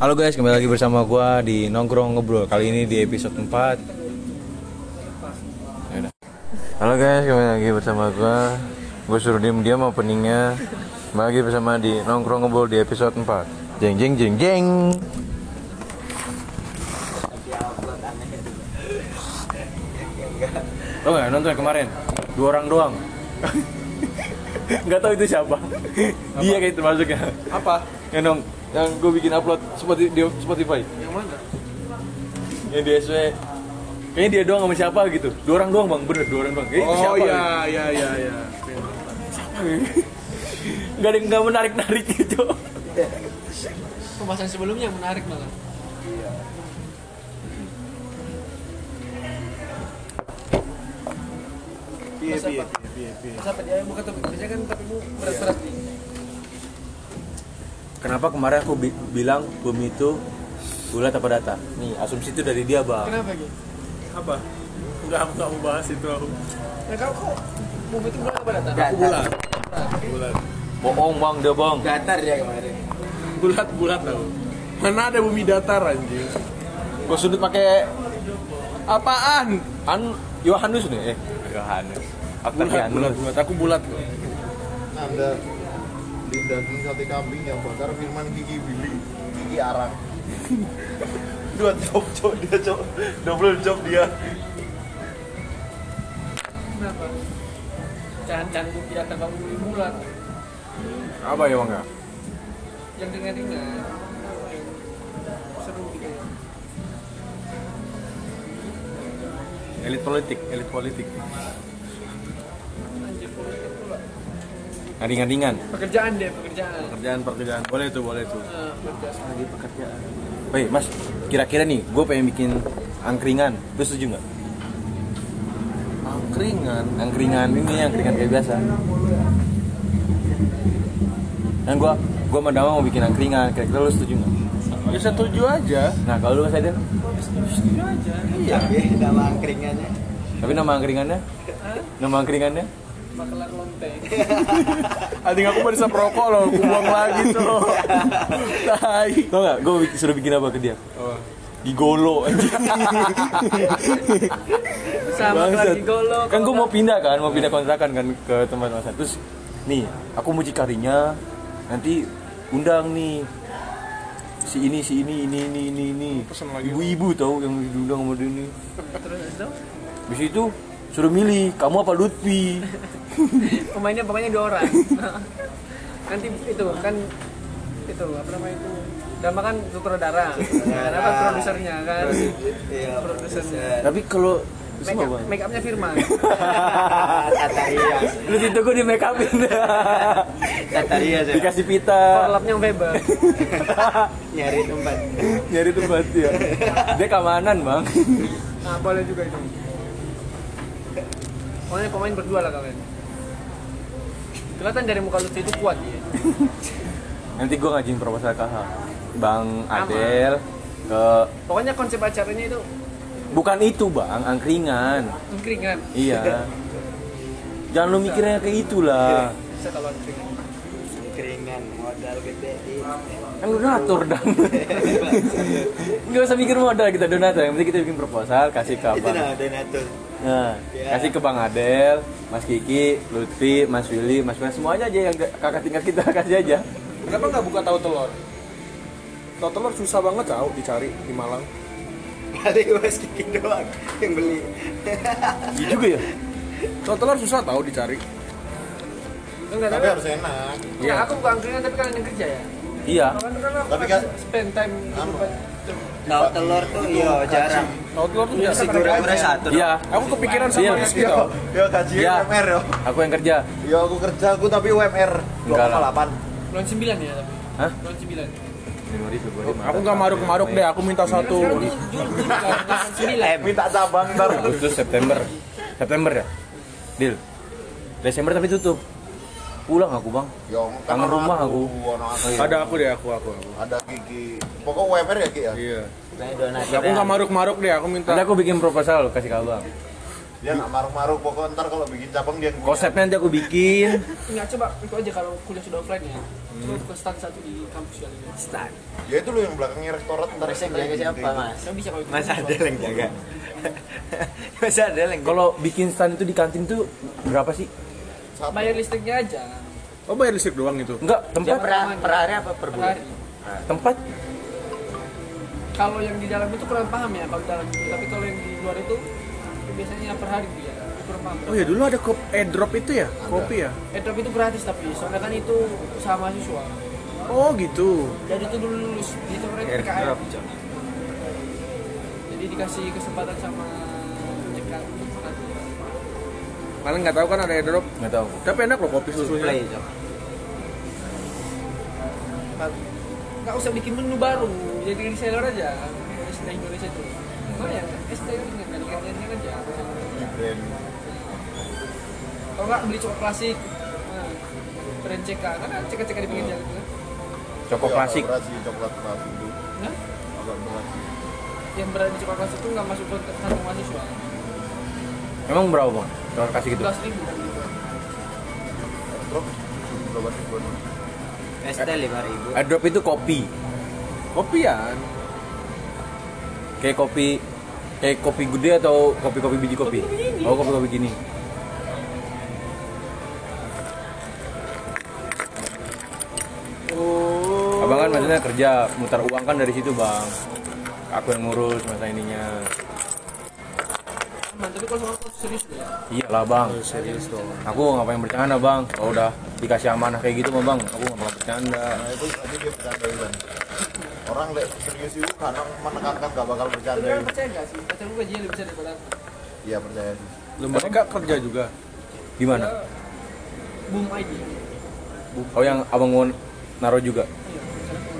Halo guys, kembali lagi bersama gua di Nongkrong Ngobrol. Kali ini di episode 4. Yaudah. Halo guys, kembali lagi bersama gua. Gue suruh diam-diam openingnya. Kembali lagi bersama di Nongkrong Ngobrol di episode 4. Jeng jeng jeng jeng. Lo nggak nonton kemarin? Dua orang doang. Nggak tahu itu siapa. Dia kayak termasuknya. Apa? Yang yang gue bikin upload Spotify, di Spotify. Yang mana? Yang di SW. Kayaknya dia doang sama siapa gitu. Dua orang doang bang, bener dua orang doang. Eh, itu Oh siapa? iya iya iya iya. Gak ada yang nggak menarik narik gitu. Pembahasan sebelumnya yang menarik malah. Piye Mas piye apa? piye piye. Siapa dia bukan topik biasanya kan topikmu berat-berat nih. Kenapa kemarin aku bi- bilang bumi itu bulat apa datar? Nih, asumsi itu dari dia bang. Kenapa gitu? Apa? Enggak aku enggak mau bahas itu aku. Nah kau kok bumi itu bulan apa datar? Aku bulat. Bulat. Bohong bang, dia bang. Datar dia kemarin. Bulat bulat aku. Mana ada bumi datar anjing? Gue sudut pakai apaan? An Yohanus nih, eh Yohanus. Bulat bulat Octavianus. bulat. Aku bulat kok. Anda di daging sate kambing yang bakar firman gigi Billy gigi arang dua job job dia job double job dia Kenapa? Jangan-jangan gue tidak akan bangun bumi bulat. Apa ya bang ya? Yang ringan-ringan. Seru gitu. Elit politik, elit politik. Anjir politik. Ringan-ringan. Pekerjaan deh, pekerjaan. Pekerjaan pekerjaan. Boleh tuh, boleh tuh. Eh. Lagi pekerjaan. Woi mas, kira-kira nih, gue pengen bikin angkringan. Lu setuju nggak? Angkringan. Angkringan ini angkringan kayak biasa. Dan gue, gue sama Dama mau bikin angkringan. Kira-kira lu setuju nggak? Ya setuju aja. Nah kalau lu mas Aiden, Setuju aja. iya nama angkringannya tapi nama angkringannya? Nama angkringannya? Makelar lonteng. Anjing aku baru bisa perokok loh, aku buang lagi tuh. Tai. Tau nggak? Gue suruh bikin apa ke dia? Oh. Gigolo anjing. Sama Bangsat. lagi golo. Kan gue mau pindah kan, mau pindah kontrakan kan ke tempat masan. Terus nih, aku mau cikarinya nanti undang nih si ini si ini ini ini ini ini ibu-ibu tahu yang diundang sama dia ini Terus itu di situ suruh milih kamu apa Lutfi? Pemainnya pemainnya dua orang. Nanti itu kan itu apa namanya itu? Dama kan sutradara. Kan apa produsernya kan? Iya produsernya. tapi kalau make up make upnya Firman. Tataria lu itu gue di make upin. Tataria sih. Dikasih pita. Korlapnya Weber. Nyari tempat. Nyari tempat ya dia keamanan bang. Nah boleh juga itu pokoknya pemain berdua lah kalian. Kelihatan dari muka Lutfi itu kuat ya nanti gue ngajuin proposal ke bang. Adel ke pokoknya konsep acaranya itu bukan itu bang. Angkringan. Keringan Iya. Jangan lu mikirnya kayak itulah. bisa kalau keringan angkringan modal gede. lu donatur dong. Enggak usah mikir modal kita donatur, yang penting kita bikin proposal kasih ke itu Abang. nah donatur Nah, Ya. kasih ke Bang Adel, Mas Kiki, Lutfi, Mas Willy, Mas Willy semuanya aja yang kakak tingkat kita kasih aja. Kenapa nggak buka tahu telur? Tahu telur susah banget tahu dicari di Malang. paling mas kiki doang yang beli Iya juga ya. Tahu telur susah tahu dicari. enggak tapi tapi harus enak ya aku bukan keringan tapi kalian yang kerja ya Iya. aku Tapi kan- spend time Anu. tahu telur tuh iya jarang Tahu telur tuh si goreng satu Iya. Aku kepikiran sama Iya. Rizky tau. yo gaji Iya. UMR yo Aku yang kerja. yo aku kerja aku tapi UMR Enggak lah. 2,8 bulan 9 ya tapi Hah? bulan 9 Aku nggak maruk-maruk deh, aku minta satu. minta cabang ntar Agustus September. September ya? Deal. Desember tapi tutup. Pulang aku, Bang. yo Kangen rumah aku. Ada aku deh, aku aku. aku. ada gigi pokok UMR ya Ki ya Iya. Aku nggak maruk-maruk deh, aku minta. Nanti aku bikin proposal kasih ke Abang. dia nggak maruk-maruk pokok ntar kalau bikin cabang dia yang punya. Konsepnya nanti aku bikin. Enggak coba itu aja kalau kuliah sudah offline ya. Coba buka stand satu di kampus ini. Stand. Ya itu loh yang belakangnya restoran ntar yang jaga siapa mas? Kan bisa kalau Mas ada yang jaga. Mas ada yang Kalau bikin stand itu di kantin tuh berapa sih? Satu. bayar listriknya aja. Oh bayar listrik doang itu? Enggak, tempat per, per hari apa per bulan? tempat Kalau yang di dalam itu kurang paham ya kalau di dalam itu. Tapi kalau yang di luar itu biasanya per hari dia. Kurang paham. Oh ya dulu ada kop airdrop itu ya? Kopi ya? Airdrop itu gratis tapi soalnya kan itu usaha mahasiswa. Oh gitu. Jadi itu dulu lulus itu mereka PKM. Airdrop. Jadi dikasih kesempatan sama. Kalian nggak tahu kan ada airdrop? nggak tahu. Tapi enak loh kopi susunya. Play nggak usah bikin menu baru jadi reseller aja ST Indonesia itu oh ya ST ini kan aja brand. kalau nggak beli coklat klasik nah, brand CK kan ada CK CK di pinggir jalan itu kan Coko Ya, klasik. coklat klasik itu. nah Agak berat sih. yang berada di coklat klasik itu nggak masuk ke kantong mahasiswa Emang berapa bang? Kalau kasih gitu? belas ribu Airdrop berapa ribuan? ST lima ribu. Airdrop itu kopi. Kopian. Kayak kopi kayak kopi gede atau kopi-kopi biji kopi? Kopi. Oh, kopi-kopi gini. Oh. Abang kan maksudnya kerja, mutar uang kan dari situ, Bang. Aku yang ngurus masa ininya. Tapi kalau sama serius deh Iyalah, Bang. Serius dong. Aku ngapain bercanda, Bang? Kalau udah dikasih amanah kayak gitu mah, Bang, aku nggak bakal bercanda. Nah itu tadi dia bercanda kan. Orang lek serius itu kadang menekankan gak bakal bercanda. tapi percaya nggak sih pacar gue gajinya lebih besar daripada aku Iya percaya sih. Lu mereka kerja juga. Gimana? Dia boom ID Oh, yang Abang mau naruh juga? Iya, boom.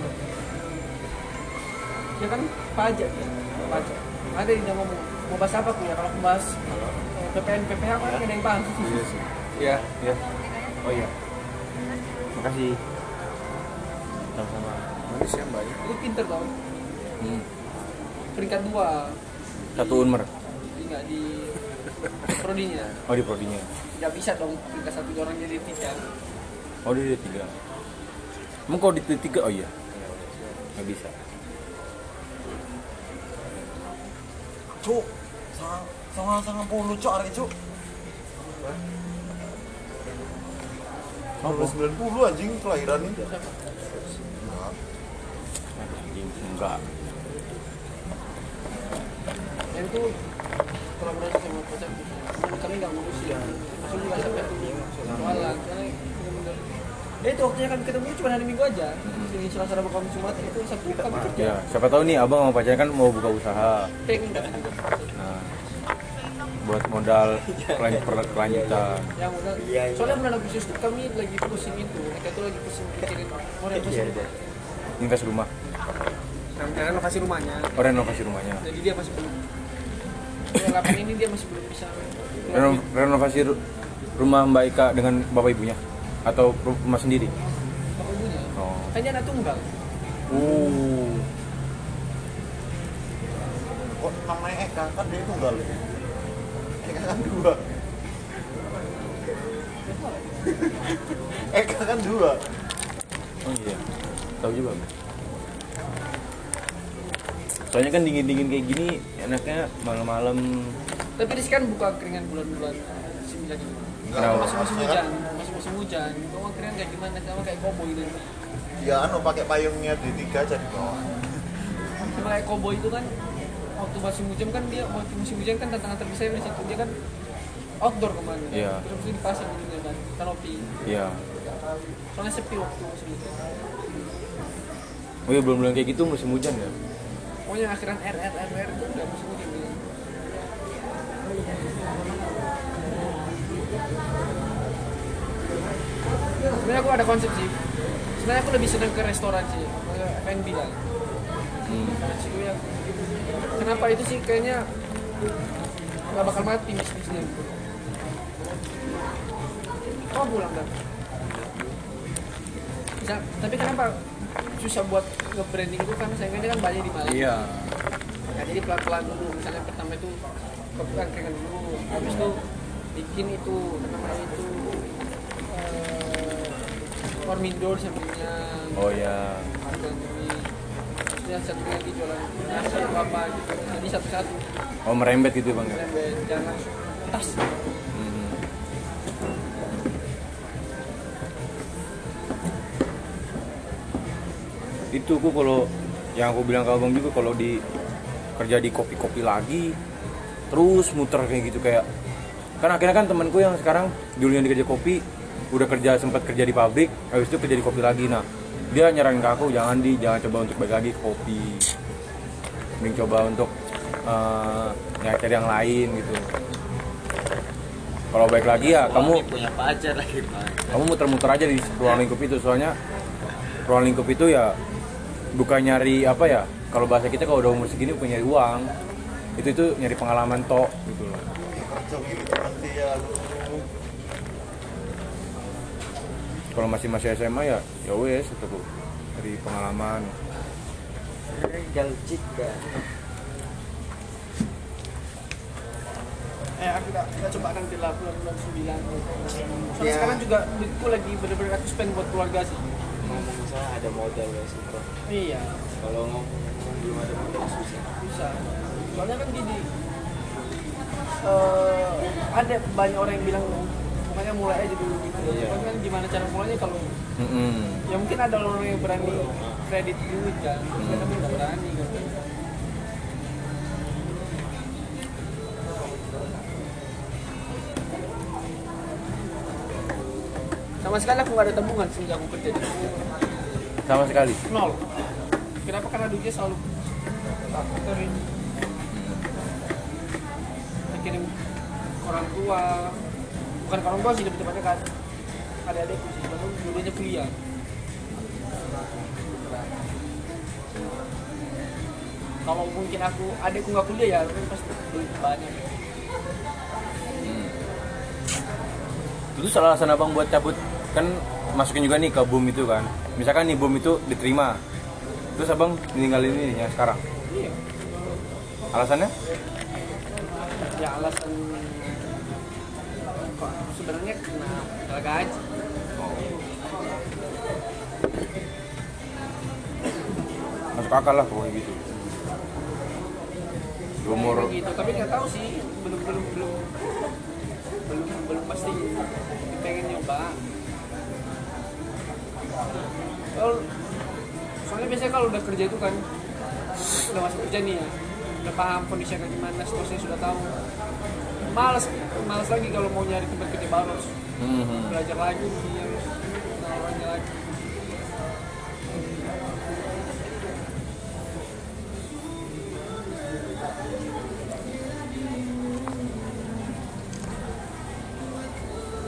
dia kan pajak ya pajak ada yang ngomong mau bahas apa ya kalau bahas eh, PPN PPH kan ada yang paham Iya sih. Iya, iya. Oh iya. Makasih. Sama-sama. Manis ya mbak. itu pinter tau Hmm. peringkat dua Satu unmer. di nggak di prodinya Oh, di prodinya. nggak bisa dong peringkat satu orang jadi tiga Oh, dia tiga. Emang kalau di tiga, oh iya. Nggak bisa. Cuk, sangat sangat puluh cuk hari cuk. Oh, sembilan puluh anjing kelahiran ini. Anjing, enggak. yang itu kolaborasi sama pacar kami nggak ngurus ya maksudnya nggak sampai karena bener-bener ya itu waktunya kami ketemu cuma hari minggu aja di selasa rabu kamis jumat itu sabtu kami kerja Ya, siapa tahu nih abang sama pacarnya kan mau buka usaha. pengen Nah, buat modal kelanjutan. soalnya bulan Agustus itu kami lagi pusing itu mereka tuh lagi pusing mikirin mau renovasi rumah Invest rumah, nah, renovasi rumahnya oh, renovasi rumahnya. jadi dia masih belum yang lapan ini dia masih belum bisa Reno- renovasi ru- rumah Mbak Ika dengan bapak ibunya atau ru- rumah sendiri? bapak ibunya Oh. dia anak tunggal Uh. Kok namanya Eka kan dia tunggal. Eka kan dua. Eka kan dua. Oh iya. Tahu juga. Bang. Soalnya kan dingin-dingin kayak gini enaknya malam-malam tapi di kan buka keringan bulan-bulan sembilan ini Kenapa? masih musim hujan masih musim hujan kamu keringan kayak gimana sama kayak koboi itu Ya anu pakai payungnya di tiga jadi bawah. sama kayak koboi itu kan waktu musim hujan kan dia waktu musim hujan kan tantangan terbesar di situ dia kan outdoor ke mana Iya. terus mesti dipasang gitu kan kanopi ya. soalnya sepi waktu musim hujan Oh iya belum bilang kayak gitu musim hujan ya. pokoknya akhiran R R R R itu udah musim hujan gitu. sebenarnya aku ada konsep sih sebenarnya aku lebih senang ke restoran sih F&B lah Situ ya. Kenapa itu sih? Kayaknya nggak bakal mati bisnisnya. Kau pulang kan bisa tapi kenapa susah buat nge-branding itu? Karena saingannya kan banyak di Malang. Iya. Nah, jadi pelan-pelan dulu. Misalnya pertama itu kopikan keringan dulu. Habis itu bikin itu namanya itu eh, Warmindo sampingnya oh ya harga yang satu lagi jualan nasi atau apa gitu jadi satu-satu. Oh merembet gitu bang ya? Sampai jangan langsung tas. Mhm. itu ku kalau yang aku bilang ke abang juga kalau di kerja di kopi-kopi lagi terus muter kayak gitu kayak kan akhirnya kan temanku yang sekarang dulunya di kerja kopi udah kerja sempat kerja di pabrik habis itu kerja di kopi lagi. Nah dia nyaranin ke aku jangan di. Jangan coba untuk balik lagi kopi. Mending coba untuk nyari yang lain gitu. Kalau baik lagi ya kamu punya pacar lagi kamu muter-muter aja di ruang lingkup itu soalnya ruang lingkup itu ya bukan nyari apa ya kalau bahasa kita kalau udah umur segini punya uang. Itu itu nyari pengalaman tok gitu loh. Kalau masih masih SMA ya ya wes itu tuh dari pengalaman Galcik kan. eh aku tak kita coba nanti lah bulan bulan sembilan soalnya Ya. sekarang juga duitku lagi bener-bener aku spend buat keluarga sih Ngomong saya ada modal ya sih bro. iya Kalau ngomong belum ada modal susah. bisa soalnya kan gini eh ada banyak orang yang bilang makanya mulai aja dulu gitu. Iya. Tapi kan gimana cara mulainya kalau Mm-mm. ya mungkin ada orang yang berani kredit duit kan. Hmm. tapi nggak berani kan sama sekali aku nggak ada tabungan sejak aku kerja sama sekali? Nol. Kenapa? Karena duitnya selalu tak kirim kirim orang tua bukan orang tua sih lebih tepatnya kan ada adekku sih. Lalu dulunya kuliah. Kalau mungkin aku adekku nggak kuliah ya kan pasti duit banyak. Itu salah alasan abang buat cabut kan masukin juga nih ke boom itu kan. Misalkan nih boom itu diterima terus abang ninggalin ini yang sekarang? Iya. Alasannya? Ya alasan sebenarnya kena gaji masuk akal lah pokoknya gitu. Di umur gitu tapi nggak tahu sih belum belum belum belum belum pasti pengen nyoba. Kalau soalnya biasanya kalau udah kerja itu kan udah masuk kerja nih ya udah paham kondisinya kayak gimana situasinya sudah tahu malas malas lagi kalau mau nyari tempat kerja baru. Harus Mhm. belajar lagi kenal orangnya lagi.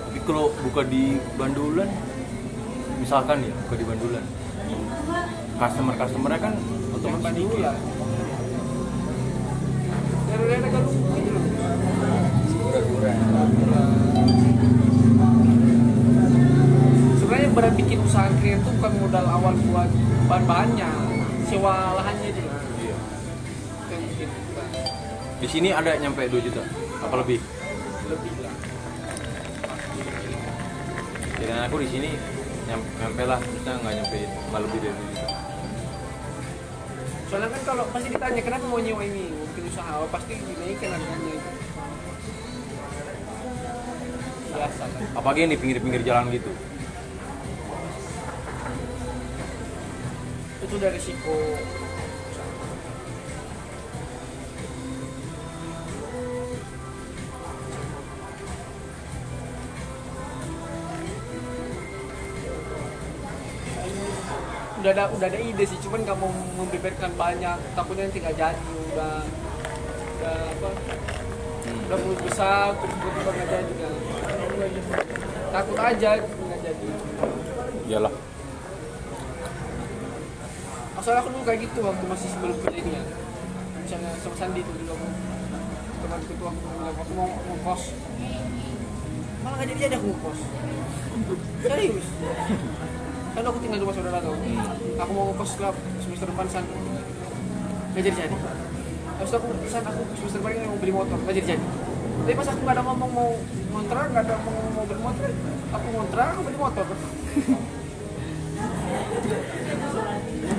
Tapi kalau buka di Bandulan, misalkan ya buka di Bandulan, customer customernya kan otomatis dulu lah dari daerah sebenarnya bikin usaha krim itu bukan modal awal buat bahan-bahannya sewa lahannya itu loh Iya. Itu. Di sini ada nyampe 2 juta, apa lebih? lebih lah Jadi aku di sini nyampe, nyampe lah, kita nggak nyampe nggak lebih dari 2 juta. soalnya kan kalau pasti ditanya kenapa mau nyewa ini mau bikin usaha pasti dinaikin harganya itu biasa Apalagi yang di pinggir-pinggir jalan gitu. Itu udah resiko udah ada udah ada ide sih cuman nggak mau membeberkan banyak. Takutnya nanti nggak jadi udah udah apa udah mulut besar terus tiba-tiba nggak jadi kan. Takut aja nggak jadi. Iyalah. Soalnya aku dulu kayak gitu waktu masih sebelum kerja ini ya. Misalnya sama Sandi itu dulu aku. Teman itu aku bilang aku mau ngekos Malah gak jadi jadi aku ngekos Serius? Kan aku tinggal di rumah saudara tau Aku mau ngekos klub semester depan San. Gak jadi jadi Terus aku San aku semester depan ini mau beli motor. Gak jadi jadi Tapi pas aku gak ada ngomong mau ngontrak Gak ada ngomong mau beli motor Aku ngontrak aku beli motor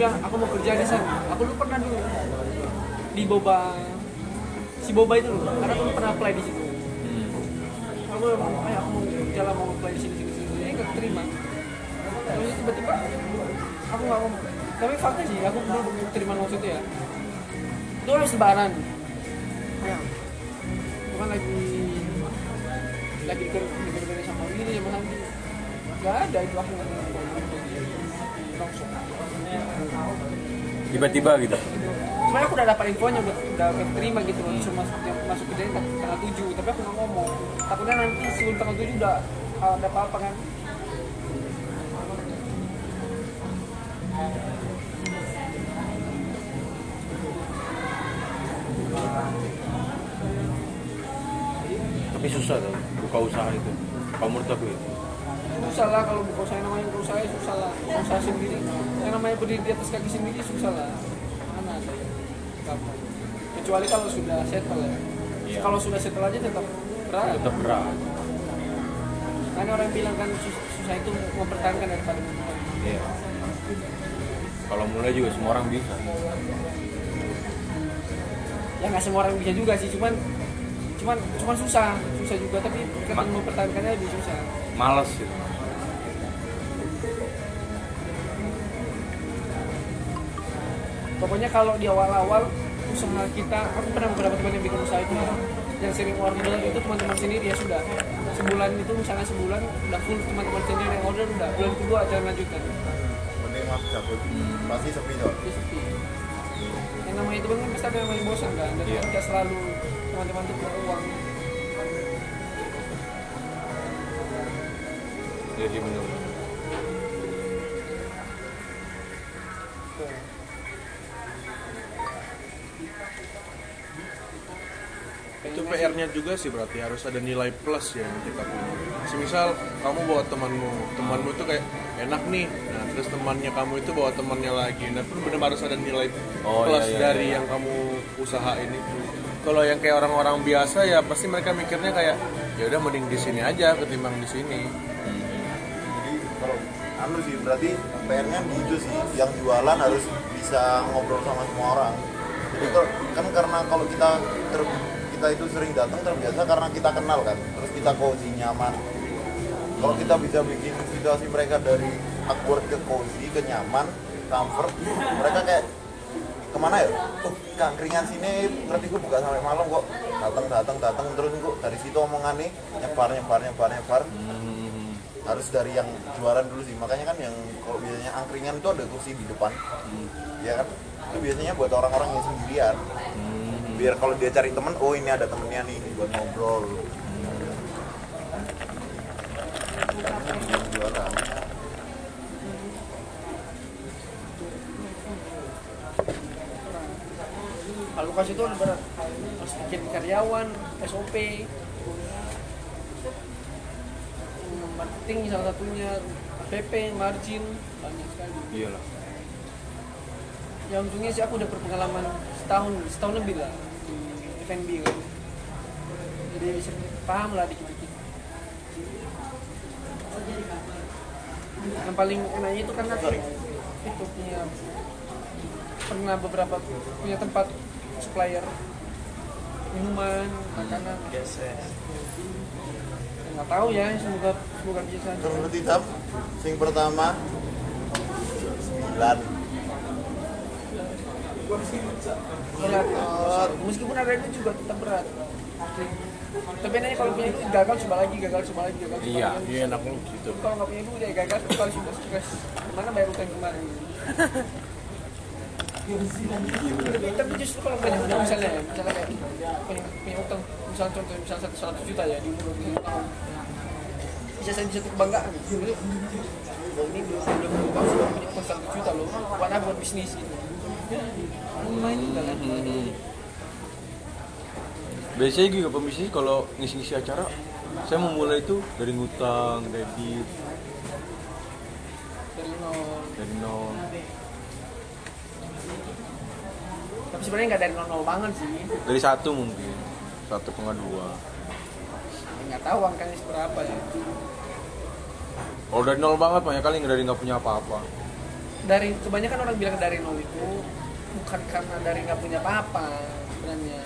bilang aku mau kerja sana. Aku dulu pernah dulu di boba. Si boba itu loh karena aku pernah apply di situ. Aku bilang ayo aku mau kerja mau apply di sini sini sini. Eh nggak terima. Terus tiba-tiba aku nggak ngomong tapi fakta sih aku belum terima maksud itu ya. Itu harus lebaran ya. Itu kan lagi lagi diker sama ini sama Sandi. Nggak ada itu aku nggak langsung tiba-tiba gitu. Sebenarnya aku udah dapat infonya udah udah terima gitu loh cuma masuk masuk kerjanya tanggal tujuh tapi aku nggak ngomong. Takutnya nanti sebelum tanggal tujuh udah ada apa-apa kan. Tapi susah tuh buka usaha itu. Kamu menurut aku ya. Susah lah kalau buka usaha namanya buka usaha ya susah lah. Usaha sendiri yang namanya berdiri di atas kaki sendiri susah lah. Mana ada ya Gampang. kecuali kalau sudah settle ya. Iya. kalau sudah settle aja tetap berat. Tetap berat. Kan orang bilang kan sus- susah itu mempertahankan daripada memulai. Iya. Kalau mulai juga semua orang bisa. Ya nggak semua orang bisa juga sih cuman cuman cuman susah. Susah juga tapi kan mempertahankannya lebih susah. Males gitu pokoknya kalau di awal-awal usaha kita aku pernah beberapa teman yang bikin usaha itu yang sering order itu teman-teman sendiri ya sudah sebulan itu misalnya sebulan udah full teman-teman sendiri yang order udah bulan kedua jangan lanjutkan mending mas cabut. Pasti sepi tuh Dia sepi. Yang namanya itu kan pasti ada yang namanya bosan kan? Dan Iya. tidak selalu teman-teman itu punya uang. Iya sih PR-nya juga sih berarti harus ada nilai plus ya yang kita punya. Semisal kamu bawa temanmu, temanmu itu kayak enak nih, nah terus temannya kamu itu bawa temannya lagi, nah itu benar harus ada nilai Oh, plus iya, iya, dari iya. yang kamu usahain itu. Kalau yang kayak orang-orang biasa ya pasti mereka mikirnya kayak ya udah mending di sini aja ketimbang di sini. jadi kalau anu sih berarti PR-nya gitu sih yang jualan harus bisa ngobrol sama semua orang jadi kalau kan karena kalau kita ter- kita itu sering datang terbiasa karena kita kenal kan terus kita cozy nyaman. Kalau kita bisa bikin situasi mereka dari awkward ke cozy ke nyaman comfort mereka kayak ke mana ya? Oh, kangkringan sini ngerti gue buka sampai malam kok. Datang datang datang terus kok dari situ omongannya nyebar nyebar nyebar nyebar. Harus dari yang jualan dulu sih makanya kan yang kalau biasanya angkringan itu ada kursi di depan. Ya kan? Itu biasanya buat orang-orang yang sendirian biar kalau dia cari temen oh ini ada temennya nih buat ngobrol. Kalau kasih itu berat harus bikin karyawan SOP marketing salah satunya PP margin banyak sekali. Iyalah ya untungnya sih aku udah berpengalaman setahun setahun lebih lah di F&B kan. Jadi bisa paham lah dikit-dikit. Yang paling enaknya itu karena aku itu punya pernah beberapa punya tempat supplier minuman makanan. Nggak tahu ya semoga semoga bisa. Terus berarti Tam, sing pertama sembilan berat meskipun ada itu juga tetap berat tapi enaknya kalau punya duit gagal coba lagi gagal coba lagi gagal coba Iya, lagi. Iya enak lu gitu. Kalau nggak punya duit ya gagal satu kali sudah stres mana bayar utang kemarin tapi justru kalau punya utang misalnya ya, misalnya kayak punya, punya utang misalnya contoh misalnya satu seratus juta ya di umur 20 tahun bisa jadi satu kebanggaan gitu Oh, ini belum belum belum tahun sudah punya utang satu juta loh warna buat bisnis gitu lumayan juga kan? Biasanya juga pembisnis kalau ngisi-ngisi acara saya memulai itu dari ngutang dari nol. Dari nol. Tapi sebenarnya nggak dari nol nol banget sih. Dari satu mungkin satu koma dua. Nggak tahu angkanya seberapa ya. Kalau dari nol banget banyak kali dari nggak punya apa-apa dari kebanyakan orang bilang dari nol itu bukan karena dari nggak punya apa-apa sebenarnya.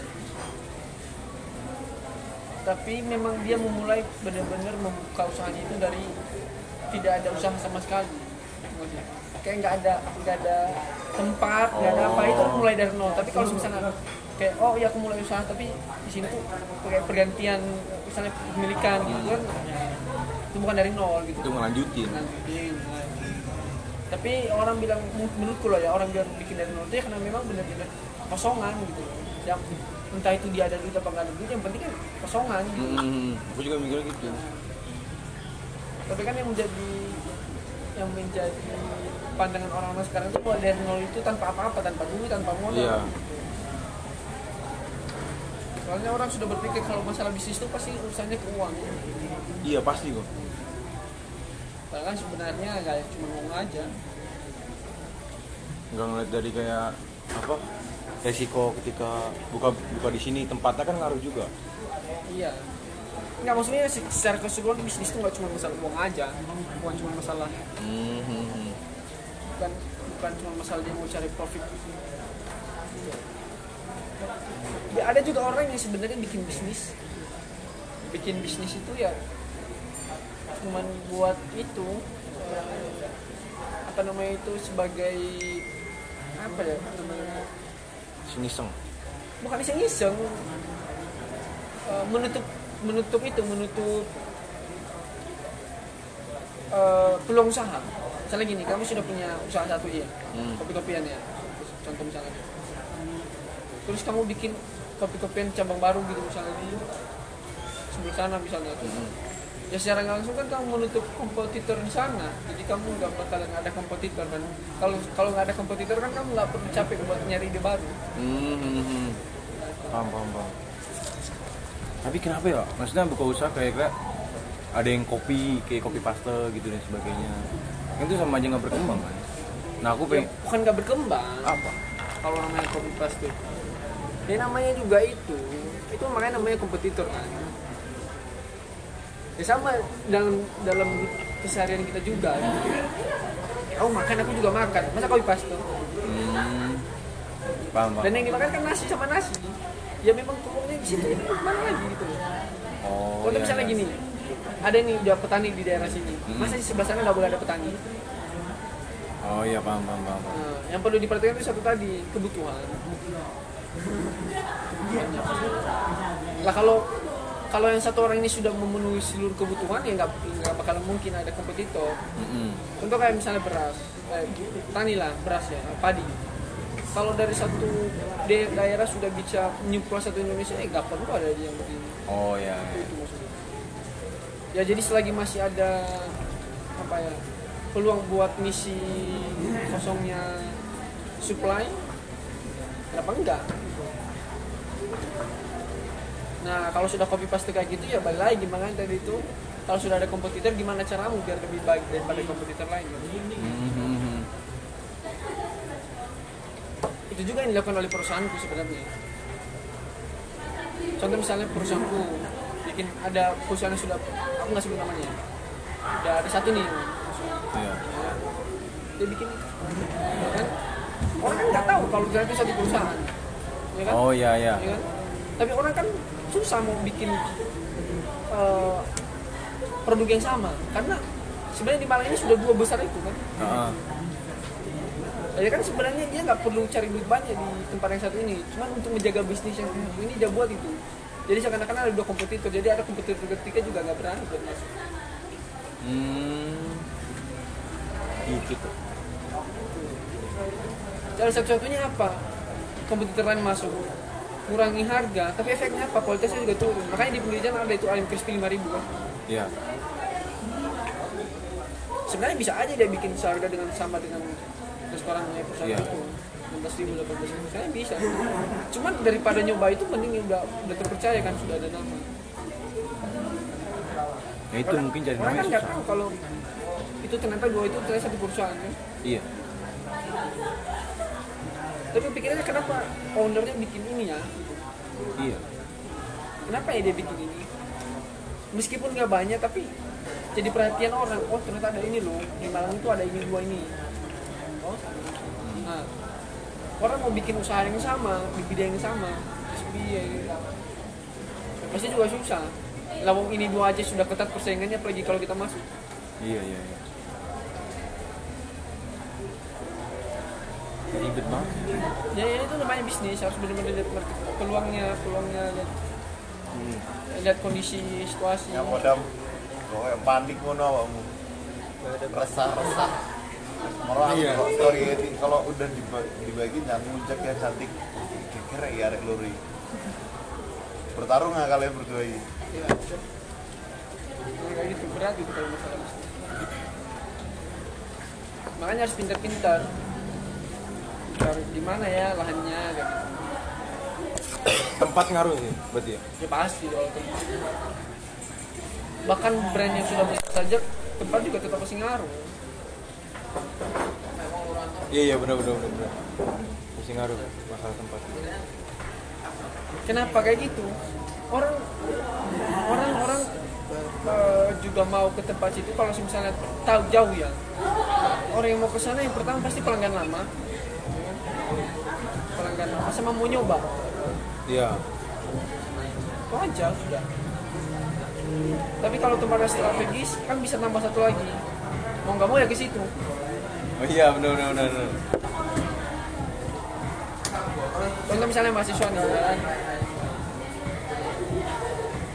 Tapi memang dia memulai benar-benar membuka usahanya itu dari tidak ada usaha sama sekali. Kayak nggak ada nggak ada tempat nggak ada apa itu mulai dari nol. Tapi kalau misalnya kayak oh ya aku mulai usaha tapi di sini tuh kayak pergantian misalnya pemilikan gitu kan itu bukan dari nol gitu. Itu ngelanjutin. Lanjutin tapi orang bilang menurutku loh ya orang bilang bikin dari nol itu ya karena memang benar-benar kosongan gitu yang entah itu dia ada duit apa nggak ada duit yang penting kan kosongan gitu. Hmm, aku juga mikir gitu. Tapi kan yang menjadi yang menjadi pandangan orang-orang sekarang itu bahwa dari nol itu tanpa apa-apa tanpa duit tanpa modal. Iya. Soalnya orang sudah berpikir kalau masalah bisnis itu pasti urusannya ke uang. Iya pasti kok padahal kan sebenarnya nggak cuma ngomong aja nggak ngeliat dari kayak apa resiko ketika buka buka di sini tempatnya kan ngaruh juga Iya. Nggak maksudnya se- secara keseluruhan bisnis itu nggak cuma masalah uang aja, bukan cuma masalah hmm, hmm, hmm. bukan bukan cuma masalah dia mau cari profit. Ya, ada juga orang yang sebenarnya bikin bisnis, bikin bisnis itu ya cuman buat itu apa namanya itu sebagai apa ya namanya? Iseng-iseng. bukan iseng-iseng. Eh, menutup menutup itu menutup eh, peluang usaha. Misalnya gini kamu sudah punya usaha satu ya Hmm. kopi-kopian ya. Contoh misalnya. Terus kamu bikin kopi-kopian cabang baru gitu misalnya di sebelah sana misalnya ya secara langsung kan kamu menutup kompetitor di sana jadi kamu nggak bakalan ada kompetitor kan kalau kalau nggak ada kompetitor kan kamu nggak perlu capek buat nyari ide baru Hmm, hmm, hmm. Paham, paham, paham. Tapi kenapa ya? Maksudnya buka usaha kayak kayak ada yang kopi, kayak kopi paste gitu dan sebagainya. Kan itu sama aja nggak berkembang kan? Nah aku ya, pengen bukan nggak berkembang apa? kalau namanya copy paste ya namanya juga itu itu makanya namanya kompetitor kan ya sama dalam dalam keseharian kita juga. Oh makan aku juga makan. Masa copy paste Hmm, paham, paham. dan yang dimakan kan nasi sama nasi. Ya memang pokoknya di situ ini mana lagi gitu Oh, Contoh iya, misalnya iya. gini ada nih udah petani di daerah sini. Masa di sebelah sana nggak boleh ada petani? Oh iya, paham, paham, paham. Nah, yang perlu diperhatikan itu satu tadi kebutuhan. Lah kalau kalau yang satu orang ini sudah memenuhi seluruh kebutuhan ya nggak nggak bakalan mungkin ada kompetitor. Mm-mm. Contoh kayak misalnya beras, eh, tani lah beras ya, padi. Kalau dari satu daerah sudah bisa nyuplai satu Indonesia, eh nggak perlu ada yang begini. Oh iya. Itu maksudnya. Ya jadi selagi masih ada apa ya peluang buat misi kosongnya supply, kenapa enggak? Nah kalau sudah copy paste kayak gitu ya balik lagi gimana tadi itu kalau sudah ada kompetitor gimana caramu biar lebih baik daripada kompetitor lain? Mhm. Itu juga yang dilakukan oleh perusahaanku sebenarnya. Contoh misalnya perusahaanku bikin ada perusahaan yang sudah aku nggak sebut namanya. Udah ada satu nih Iya. dia bikin ya kan orang kan nggak tahu kalau ternyata itu satu perusahaan ya kan Oh iya, iya. Ya kan? tapi orang kan susah mau bikin eh, produk yang sama karena sebenarnya di Malang ini sudah dua besar itu kan Heeh. jadi kan sebenarnya dia nggak perlu cari duit banyak di tempat yang satu ini cuman untuk menjaga bisnis yang satu ini dia buat itu jadi seakan-akan ada dua kompetitor jadi ada kompetitor ketiga juga nggak berani buat masuk Hmm. Tuh. Cara satu-satunya apa? Kompetitor lain masuk kurangi harga, tapi efeknya apa? Kualitasnya juga turun. Makanya di pinggir jalan ada itu ayam crispy 5000 kan. Iya. Sebenarnya bisa aja dia bikin seharga dengan sama dengan restorannya perusahaan Iya. itu. 16 ribu, 18 ribu, saya bisa. Cuman daripada nyoba itu mending yang udah, udah terpercaya kan sudah ada nama. Ya itu mungkin jadi Orang kan nggak susah. tahu kalau itu ternyata dua itu ternyata satu perusahaan kan. Iya. Tapi pikirnya kenapa ownernya bikin ini ya? Iya. kenapa ya dia bikin ini? Meskipun nggak banyak tapi jadi perhatian orang. Oh ternyata ada ini loh. Di Malang itu ada ini dua ini. Oh. Sama nah orang mau bikin usaha yang sama di bidang yang sama gitu. pasti juga susah. Lawang ini dua aja sudah ketat persaingannya apalagi kalau kita masuk. Iya iya iya ribet banget. Ya, ya itu namanya bisnis harus benar-benar lihat peluangnya peluangnya lihat, lihat kondisi situasi. Yang modam pokoknya panik ngono awakmu resah resah Merah Iya. kalau story ini kalau udah diba- dibagi jangan muncak ya cantik. Kira ya arek lori. Bertarung nggak kalian berdua ini. Ya, kayak gitu berat gitu kalau masalah bisnis. Makanya harus pintar-pintar cari di mana ya lahannya kayak gitu. tempat ngaruh sih berarti ya? Ya pasti kalau tempat. Bahkan brand yang sudah besar saja tempat juga tetap pasti ngaruh. Iya iya benar benar benar mesti ngaruh masalah tempat. Kenapa kayak gitu? Orang orang orang eh, juga mau ke tempat situ kalau misalnya tahu jauh ya. Orang yang mau ke sana yang pertama pasti pelanggan lama pelanggan sama mau nyoba iya itu aja sudah tapi kalau tempatnya strategis kan bisa nambah satu lagi mau nggak mau ya ke situ oh iya benar benar benar. Contoh misalnya mahasiswa nih, kan?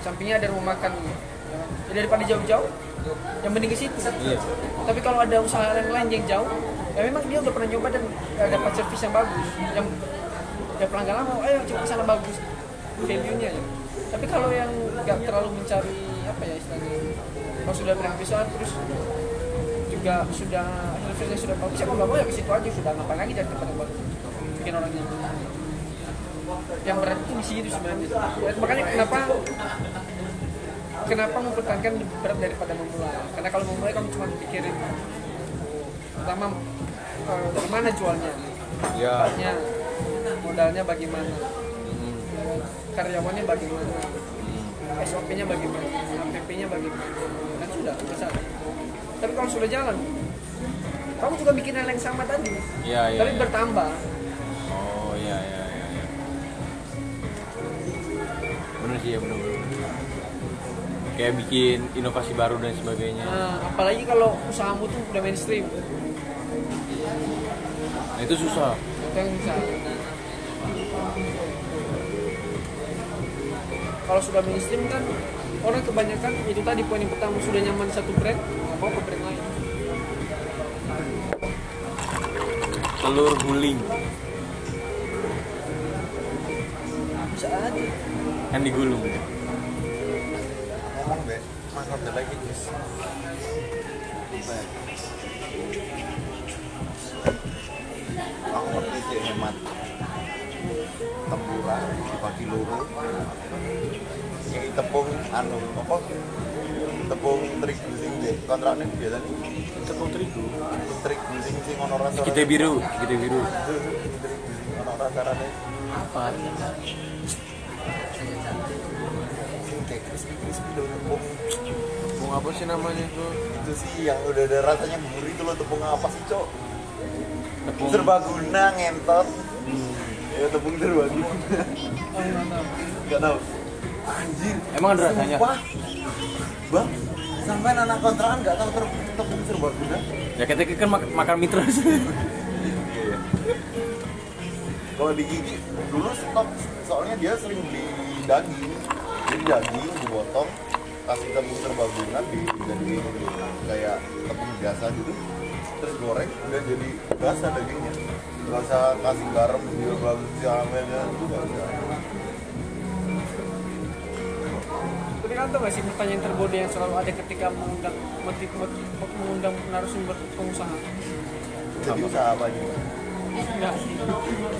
sampingnya ada rumah makan. Ya, daripada jauh-jauh, yang mending ke situ. iya Tapi kalau ada usaha yang lain yang jauh, ya memang dia udah pernah nyoba dan eh, dapat servis yang bagus. Yang ya pelanggan lama, ayo coba ke sana bagus value-nya ya. Tapi kalau yang nggak terlalu mencari apa ya istilahnya, kalau sudah brand besar terus juga sudah servisnya sudah bagus, ya nggak mau ya ke situ aja sudah ngapain lagi dari tempat yang bagus bikin orang nyaman yang berat itu di situ sebenarnya Ya, makanya kenapa kenapa mempertahankan berat daripada memulai karena kalau memulai kamu cuma pikirin pertama eh, gimana jualnya? Iya tempatnya modalnya bagaimana? Hmm. karyawannya bagaimana? SOP-nya bagaimana APP-nya bagaimana? Kan sudah selesai tapi kalau sudah jalan kamu juga bikin hal yang sama tadi. Iya iya tapi iya. bertambah. Oh iya iya iya iya benar sih ya benar benar benar. kayak bikin inovasi baru dan sebagainya. Nah, apalagi kalau usahamu tuh udah mainstream itu susah. Itu yang bisa kalau sudah mainstream kan orang kebanyakan itu tadi poin yang pertama sudah nyaman satu brand nggak mau ke brand lain. Telur guling. Bisa aja. Kan digulung. Ngomong deh mantap deh lagi guys aku ngerti sih hemat tempuran dibagi loro ini tepung anu apa? Tepung terigu sing deh kontraknya biasanya tepung terigu. Terigu sing sing ono rasa kita biru kita biru. Terigu sing ono rasa apa? Sing kayak crispy crispy loh tepung. Tepung apa sih namanya itu? itu sih yang udah ada rasanya gurih itu loh tepung apa sih cok tepung. Serbaguna ngentot. Ya tepung serbaguna nggak tahu. Anjir. Emang ada rasanya? Sumpah. bang sampai anak kontrakan nggak tahu ter- tepung serbaguna ya kita kan mak- makan mie terus Iya, kalau di gigi dulu stok soalnya dia sering beli daging. Jadi daging dipotong kasih tepung serbaguna dijadiin kayak tepung biasa gitu terus goreng udah jadi basah dagingnya. Nggak usah kasih garam juga bagus jalannya itu nggak usah tapi kan tau gak sih pertanyaan terbodoh yang selalu ada ketika mengundang motif motif mengundang narasumber pengusaha? Jadi usaha apa aja? Enggak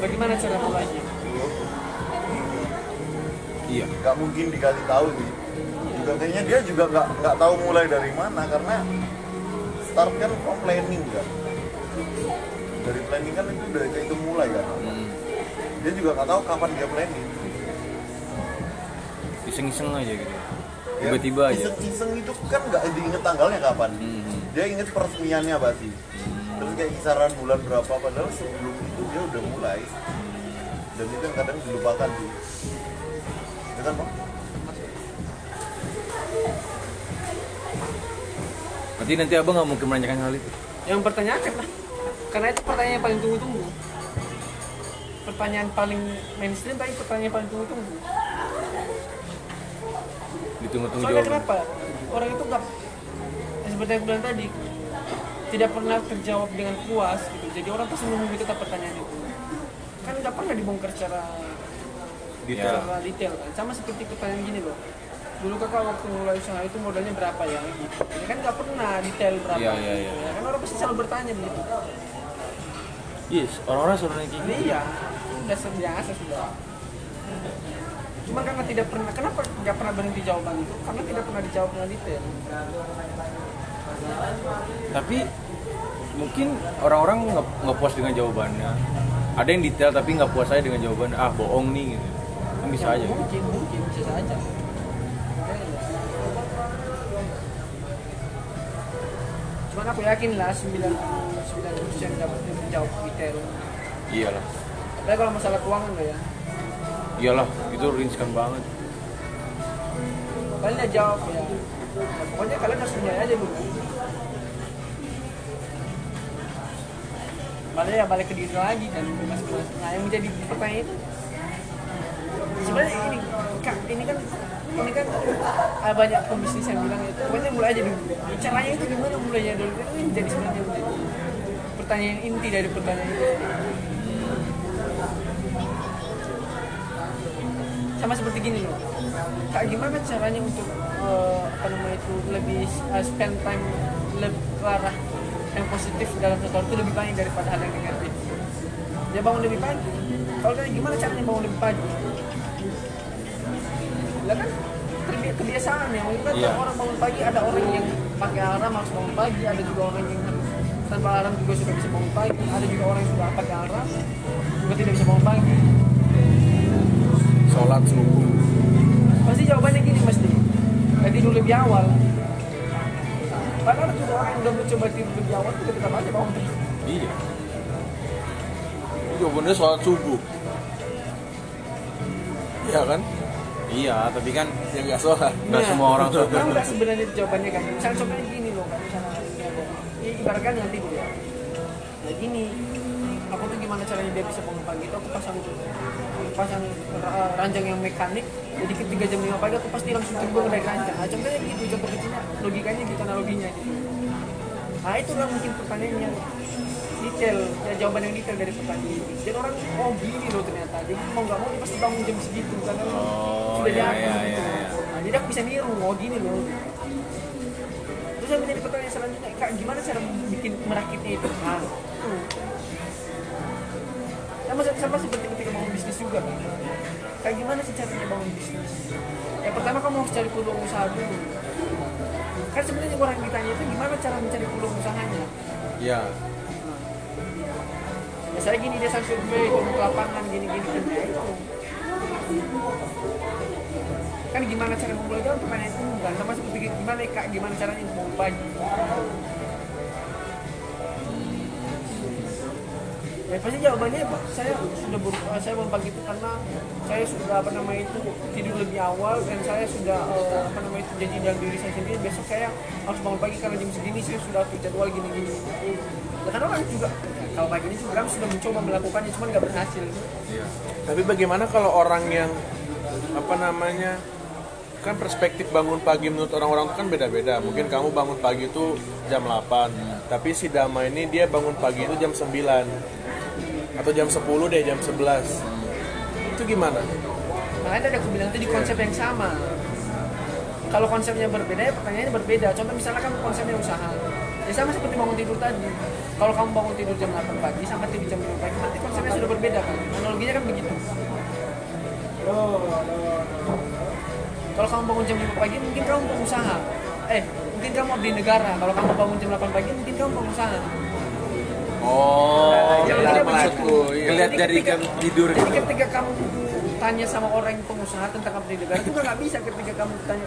bagaimana cara mulainya? Iya. Nggak mungkin dikasih tahu sih. Juga kayaknya dia juga nggak nggak tahu mulai dari mana karena start kan planning kan? Dari planning kan itu dari itu mulai kan? Hmm. dia juga nggak tahu kapan dia planning. Iseng-iseng aja gitu. Ya, tiba-tiba aja. iseng-iseng itu kan nggak diinget tanggalnya kapan. Hmm. dia inget peresmiannya pasti. Hmm. terus kayak kisaran bulan berapa padahal sebelum itu dia udah mulai. Dan itu yang kadang dilupakan sih. Ya kan Bang? Berarti nanti abang nggak mungkin menanyakan hal itu. yang pertanyakan lah karena itu pertanyaan yang paling tunggu-tunggu. Pertanyaan paling mainstream tapi pertanyaan paling tunggu-tunggu. Ditunggu-tunggu soalnya jawaban. kenapa? Orang itu nggak yang seperti yang aku bilang tadi tidak pernah terjawab dengan puas gitu. Jadi orang pasti menunggu tetap pertanyaan itu. Kan nggak pernah dibongkar secara Detail. secara detail kan sama seperti pertanyaan gini loh dulu kakak waktu mulai usaha itu modalnya berapa ya gitu ini kan nggak pernah detail berapa Iya, iya, gitu iya. ya kan orang pasti selalu bertanya begitu Yes, orang-orang selalu nanya kayak gitu. iya udah biasa sudah cuma karena tidak pernah kenapa nggak pernah berhenti jawaban itu karena tidak pernah dijawab dengan detail Tapi mungkin orang-orang nggak puas dengan jawabannya. Ada yang detail tapi nggak puas aja dengan jawabannya. Ah bohong nih gitu. Kan bisa aja. gitu. mungkin mungkin bisa saja cuman aku yakin lah 99 persen dapat menjawab detail. Iyalah. tapi kalau masalah keuangan nggak ya. Iyalah, itu riskan banget. dia jawab ya. Nah, pokoknya kalian harus punya aja dulu. Balik ya balik ke diri lagi kan masing-masing nah yang menjadi pertanyaan itu sebenarnya ini kak ini kan ini kan ada banyak pembisnis yang bilang itu pokoknya mulai aja dulu. Caranya itu gimana mulainya dulu? Kan ini jadi sebenarnya pertanyaan inti dari pertanyaan itu. Sama seperti gini loh. Kak gimana caranya untuk eh, apa namanya itu lebih eh, spend time lebih ke arah yang positif dalam hari itu lebih banyak daripada hal yang negatif? Dia bangun lebih pagi. Kalau gimana caranya bangun lebih pagi lah kan kebiasaan ya mungkin kan Iya. orang bangun pagi ada orang yang pakai alarm harus bangun pagi ada juga orang yang harus tanpa alarm juga sudah bisa bangun pagi ada juga orang yang sudah pakai alarm juga tidak bisa bangun pagi. Sholat subuh. Pasti jawabannya gini mesti Kayak tidur lebih awal. Padahal ada juga orang yang udah mencoba tidur lebih awal juga tetap aja bangun Iya. jawabannya sholat subuh. Iya kan Iya, tapi kan ya nggak sholat nggak Nah, semua orang suka. Tahu nggak sebenarnya jawabannya kan? Misalnya contohnya gini loh kan misalnya ya, ibaratkan nanti gitu ya ya gini aku tuh gimana caranya dia bisa bangun pagi itu aku pasang pasang ra- ranjang yang mekanik jadi ketika jam 5 pagi aku pasti langsung timbul dari ranjang. Nah contohnya gitu contoh kecilnya logikanya gitu analoginya gitu. Nah itulah mungkin pertanyaan yang detail ya jawaban yang detail dari pertanyaan jadi orang oh gini loh ternyata. Jadi mau nggak mau dia pasti bangun jam segitu karena Oh, sudah iya, diatur iya, gitu. iya, iya. Nah, jadi aku bisa niru oh gini loh. Terus yang menjadi pertanyaan selanjutnya kak gimana cara bikin merakitnya itu? Nah itu. Sama, sama seperti ketika bangun bisnis juga. Kan kayak gimana sih caranya bangun bisnis? Ya pertama kamu harus cari peluang usaha dulu. Kan sebenarnya orang yang ditanya itu gimana cara mencari peluang usahanya? Iya ya saya gini sampai survei ke lapangan gini gini kan ya itu kan gimana cara memulai itu kan pertanyaan itu bukan. Sama seperti gimana kak? Gimana caranya bangun pagi? Ya pasti jawabannya saya sudah ber, eh, saya pagi itu karena saya sudah apa namanya itu tidur lebih awal dan saya sudah eh, apa namanya itu janji dalam diri saya sendiri. Besok saya harus bangun pagi karena jam segini saya sudah jadwal gini gini ya, karena orang juga kalau pagi ini juga sudah mencoba melakukannya cuma nggak berhasil. Tapi bagaimana kalau orang yang apa namanya kan perspektif bangun pagi menurut orang-orang itu kan beda-beda. Mungkin kamu bangun pagi itu jam 8, tapi si Dama ini dia bangun pagi itu jam 9 atau jam 10 deh, jam 11. Itu gimana? makanya tadi aku bilang tadi konsep yang sama. Kalau konsepnya berbeda ya pertanyaannya berbeda. Contoh misalnya kan konsepnya usaha. Ya sama seperti bangun tidur tadi kalau kamu bangun tidur jam 8 pagi sampai tidur jam 5 pagi nanti konsepnya sudah berbeda kan? Analoginya kan begitu. Kalau kamu bangun jam 5 pagi mungkin kamu pengusaha. Eh mungkin kamu abdi negara. Kalau kamu bangun jam 8 pagi mungkin kamu pengusaha. Oh, iya, dia maksudku. Iya. Jadi dari jam tidur jadi ketika kamu tanya sama orang yang pengusaha tentang abdi negara itu nggak bisa ketika kamu tanya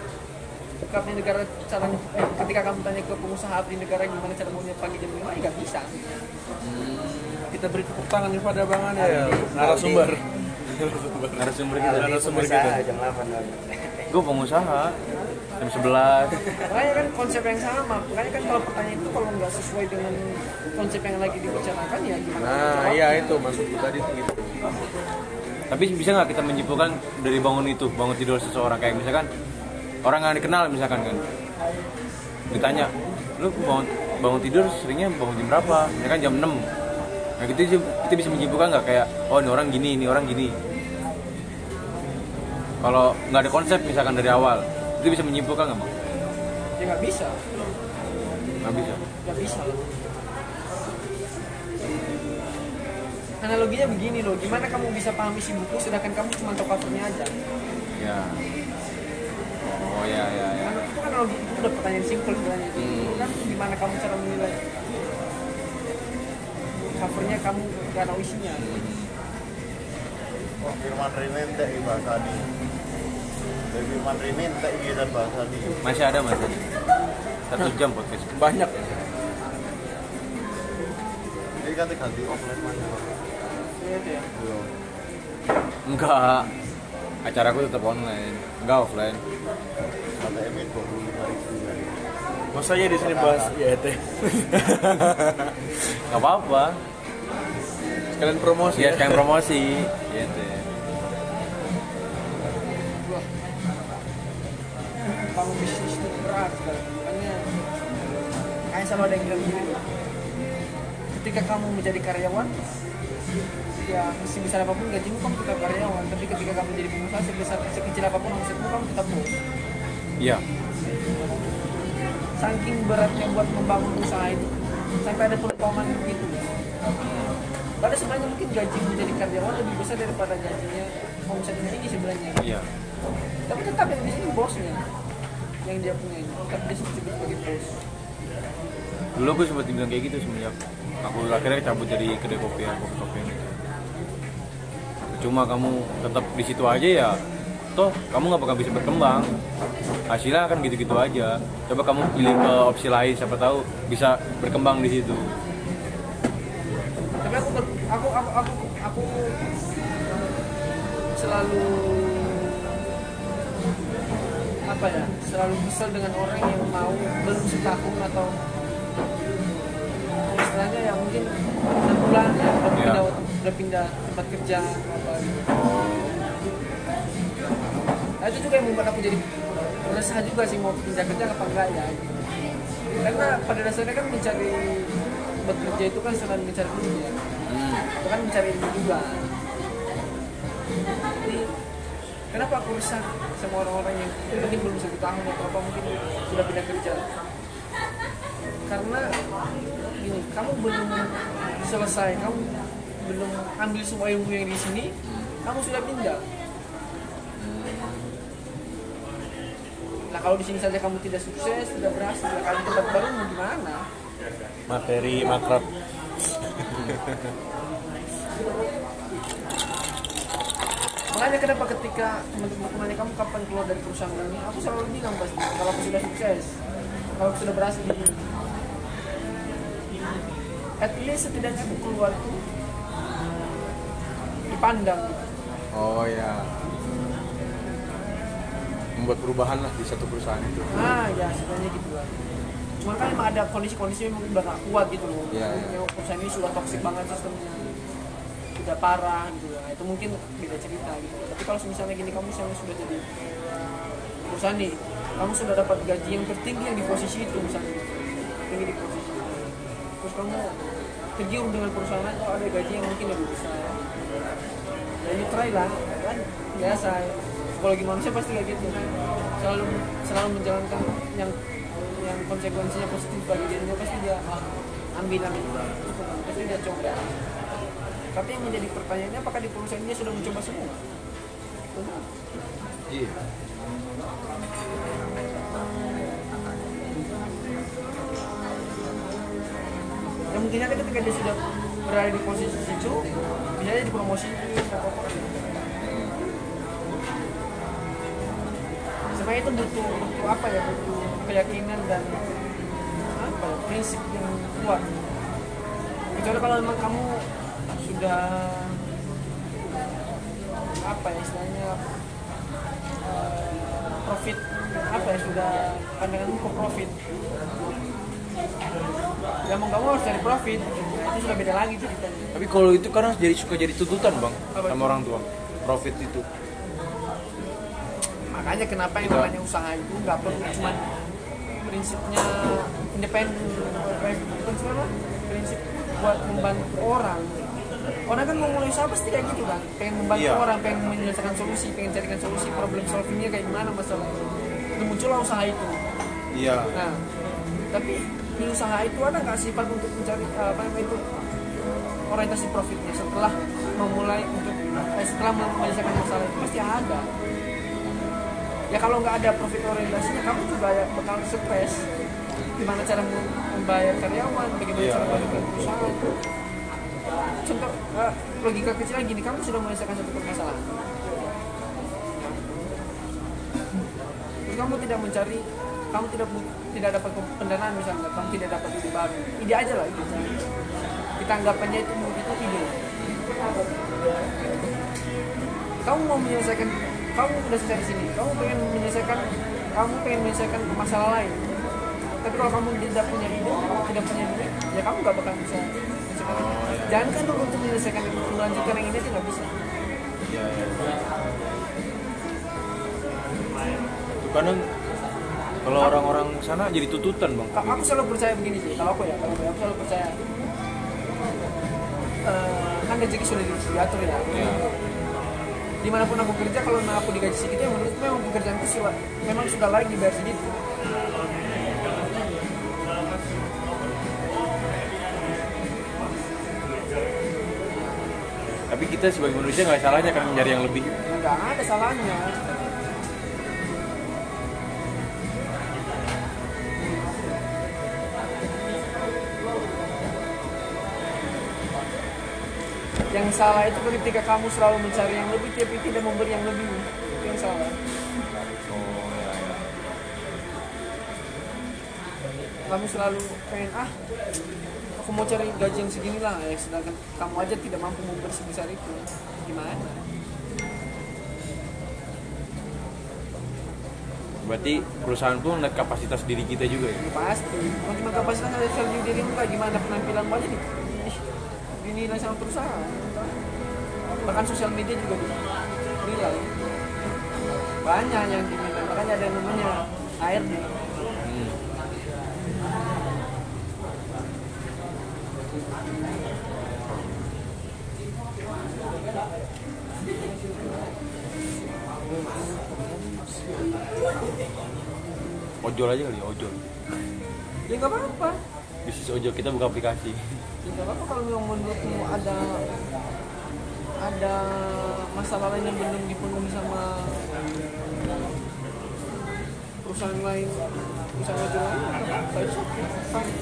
di negara caranya eh, ketika kamu tanya ke pengusaha abdi negara gimana cara maunya pagi jam lima ya nggak bisa. Kita beri tepuk tangan kepada bang Ane ya narasumber. Narasumber kita. Narasumber kita. Jam 8 kan. gue pengusaha. Jam 11 makanya kan konsep yang sama. Makanya kan kalau pertanyaan itu kalau nggak sesuai dengan konsep yang lagi dibicarakan ya gimana? Nah iya itu maksudku tadi gitu. Tapi bisa nggak kita menyimpulkan dari bangun itu bangun tidur seseorang? Kayak misalkan orang yang dikenal misalkan kan. Ditanya lu bangun bangun tidur seringnya bangun jam berapa? Misalkan jam 6 nah gitu kita bisa menyimpulkan nggak kayak oh ini orang gini ini orang gini. Kalau nggak ada konsep misalkan dari awal itu bisa menyimpulkan nggak bang? Ya nggak bisa. Nggak bisa. Nggak bisa. Analoginya begini loh gimana kamu bisa paham isi buku sedangkan kamu cuma tahu covernya aja? Ya oh ya ya ya Kan itu kan analogi itu udah pertanyaan simpel sebenarnya. Itu Hmm. kan gimana kamu cara menilai? Covernya kamu gak tahu isinya. Oh, Firman Rine entek di bahasa di. Dari Firman Rine entek di dan bahasa di. masih ada mas satu jam podcast banyak. Jadi kan ganti offline mana? Iya itu ya enggak acaraku tetap online enggak offline. 25 ribu. masa ya di sini bahas IET nggak apa-apa. Sekalian promosi ya ya. kayak promosi. Gitu bangun bisnis itu berat makanya kayak selalu ada yang bilang gini loh ketika kamu menjadi karyawan ya sebesar apa pun gajimu kamu tetap karyawan. Tapi ketika kamu jadi pengusaha sebesar sekecil apa pun omsetmu kamu tetap bos iya. Saking beratnya buat membangun usaha itu sampai ada perumpamaan begitu. Padahal sebenarnya mungkin gaji menjadi karyawan lebih besar daripada gajinya omsetnya ini sebenarnya. Iya. Tapi tetap yang di sini bosnya yang dia punya ini. Tetap dia disebut sebagai bos. Dulu gue sempat dibilang kayak gitu semenjak aku akhirnya cabut dari kedai kopi ya kopi kopi gitu cuma kamu tetap di situ aja ya toh kamu nggak bakal bisa berkembang. Hasilnya akan gitu-gitu aja. Coba kamu pilih ke opsi lain siapa tahu bisa berkembang di situ. Tapi aku aku aku aku, aku selalu apa ya selalu kesel dengan orang yang mau belum setahun atau istilahnya ya mungkin enam bulan ya Iya. pindah udah pindah tempat kerja apa gitu. Nah, itu juga yang membuat aku jadi resah juga sih mau pindah kerja apa enggak ya gitu. karena pada dasarnya kan mencari bekerja itu kan selain mencari duit ya itu kan mencari ilmu juga jadi kenapa aku resah sama orang-orang yang mungkin belum satu tahun atau apa mungkin sudah pindah kerja karena gini kamu belum selesai kamu belum ambil semua ilmu yang di sini kamu sudah pindah Nah kalau di sini saja kamu tidak sukses, tidak berhasil, ya kalian tempat baru mau gimana? materi makrab Makanya kenapa ketika teman-teman nanya kamu kapan keluar dari perusahaan ini, aku selalu bilang pasti kalau aku sudah sukses, kalau aku sudah berhasil di sini. At least setidaknya aku keluar tuh dipandang. oh ya membuat perubahan lah di satu perusahaan itu Ah ya sebenarnya gitu kan. Cuma kan emang ada kondisi-kondisi yang mungkin udah gak kuat gitu loh. Iya. Memang perusahaan ini sudah toksik banget sistemnya. Udah parah gitu lah. Itu mungkin beda cerita gitu. Tapi kalau misalnya gini kamu misalnya sudah jadi perusahaan nih, kamu sudah dapat gaji yang tertinggi yang di posisi itu misalnya. Tinggi di posisi itu. Terus kamu tergiur dengan perusahaan lain, oh ada gaji yang mungkin lebih besar. Ya you try lah, kan? Biasa. Psikologi manusia pasti kayak gitu. Selalu selalu menjalankan yang yang konsekuensinya positif bagi dirinya pasti dia ambil ambil pasti dia coba. Tapi yang menjadi pertanyaannya apakah di perusahaan ini sudah mencoba semua? Iya. Ya mungkin aja ketika dia sudah berada di posisi situ bisa atau apa sebenarnya itu butuh, butuh apa ya? Butuh keyakinan dan apa ya, prinsip yang kuat. Kecuali kalau memang kamu sudah apa ya istilahnya eh, profit apa ya sudah pandangan ke profit. Ya mau kamu harus cari profit itu sudah beda lagi ceritanya Tapi kalau itu kadang jadi suka jadi tuntutan bang Apa sama orang tua. Profit itu. makanya kenapa yang namanya usaha itu nggak perlu cuma prinsipnya independen prinsip buat membantu orang orang kan mau mulai usaha pasti kayak gitu kan pengen membantu Iya. orang pengen menyelesaikan solusi pengen carikan solusi problem solvingnya kayak gimana masalah itu muncullah usaha itu Iya. nah tapi di usaha itu ada nggak sifat untuk mencari eh, apa itu orientasi profitnya? Setelah memulai untuk eh, setelah menyelesaikan masalah itu pasti ada. Ya kalau nggak ada profit orientasinya kamu juga ya bakal stres. Gimana cara mem- membayar karyawan? Bagaimana Iya. cara membayar perusahaan contoh eh, logika kecil lagi nih kamu sudah menyelesaikan satu permasalahan. Terus kamu tidak mencari kamu tidak tidak dapat pendanaan misalnya kamu tidak dapat ide baru. Ide aja lah ide kita anggapannya itu itu ide. Kamu mau menyelesaikan kamu udah selesai di sini. Kamu pengen menyelesaikan kamu pengen menyelesaikan masalah lain. Tapi kalau kamu tidak punya ide tidak punya ide ya kamu gak bakal bisa itu. jangan kan untuk menyelesaikan melanjutkan yang ini itu nggak bisa. Iya. Itu kadang kalau orang-orang sana jadi tuntutan bang. Ka- aku selalu percaya begini sih kalau aku ya kalau aku, aku selalu percaya eh, kan rezeki sudah di- diatur ya Iya. di mana pun aku kerja kalau aku digaji segitu ya menurutku memang pekerjaanku sudah memang sudah lagi dibayar segitu Tapi kita sebagai manusia nggak salahnya kan mencari yang lebih. nggak ada salahnya yang salah itu ketika kamu selalu mencari yang lebih tapi tidak memberi yang lebih itu yang salah Oh ya. ya. kamu selalu pengen ah aku mau cari gaji yang segini lah ya sedangkan kamu aja tidak mampu memberi sebesar itu gimana Berarti perusahaan pun melihat kapasitas diri kita juga ya. Pasti kalau cuma kapasitas ada value dirimu kayak gimana penampilanmu aja nih ih, dinilai sama perusahaan bahkan sosial media juga dinilai banyak yang dinilai makanya ada yang namanya ARD Hmm. Ojol aja kali, ojol. Ya nggak apa-apa Bisnis ojol kita buka aplikasi. ya nggak apa-apa kalau memang menurutmu ada ada masalah lain yang belum dipenuhi sama perusahaan lain perusahaan ojol lain nggak apa-apa it's okay, fine.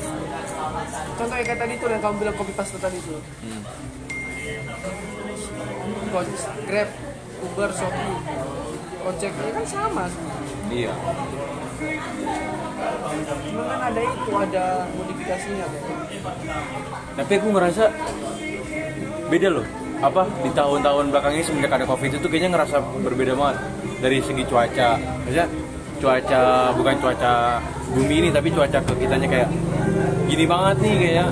contoh kayak tadi tuh yang kamu bilang copy paste tadi tuh Hmm. Grab, Uber, Shopee, Gojek ya kan sama. Iya. Cuma kan ada itu, ada modifikasinya kan. Tapi aku ngerasa beda loh. Apa di tahun-tahun belakang ini semenjak ada covid itu kayaknya ngerasa berbeda banget dari segi cuaca. Maksudnya cuaca bukan cuaca bumi ini tapi cuaca ke kitanya kayak gini banget nih kayak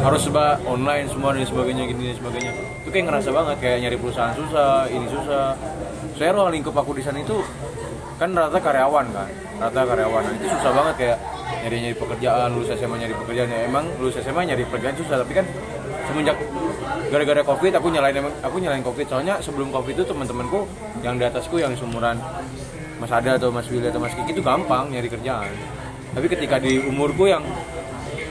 harus serba online semua dan sebagainya gini dan sebagainya. Itu kayak ngerasa banget kayak nyari perusahaan susah, ini susah. Saya ruang lingkup aku di sana itu kan rata karyawan kan? Rata karyawan. Nah, itu susah banget kayak nyari nyari pekerjaan lulus SMA nyari pekerjaan. Ya emang lulus SMA nyari pekerjaan susah tapi kan semenjak gara-gara covid aku nyalain aku nyalain covid. Soalnya sebelum covid itu teman-temanku yang di atasku yang seumuran Mas Ada atau Mas Willy atau Mas Kiki itu gampang nyari kerjaan. Tapi ketika di umurku yang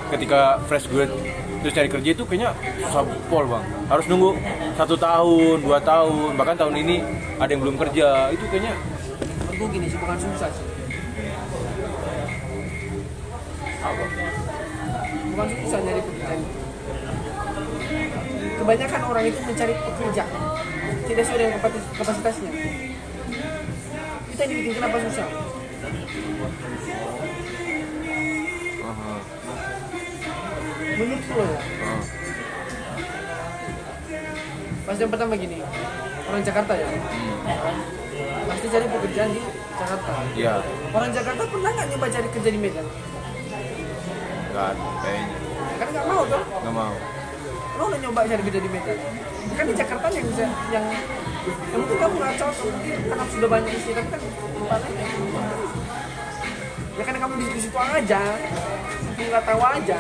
ketika fresh grade terus cari kerja itu kayaknya susah pol bang. Harus nunggu satu tahun dua tahun bahkan tahun ini ada yang belum kerja. Itu kayaknya Menurutku gini sih, bukan susah sih. Bukan susah nyari pekerjaan. Kebanyakan orang itu mencari pekerja tidak sesuai dengan kapasitas- kapasitasnya. Kita yang dibikin kenapa susah? Aha. menurut lo ya Ah. pasti yang pertama gini orang Jakarta ya pasti cari pekerjaan di Jakarta. Iya, orang Jakarta pernah nggak nyoba cari kerja di Medan? Nggak ada kayaknya. kan nggak mau kan Nggak mau. lo udah nyoba cari kerja di Medan? Kan di Jakarta yang bisa yang yang mungkin kamu nggak cocok. Mungkin karena sudah banyak istri tapi kan tempatnya ya karena kamu di situ aja kamu nggak tahu aja.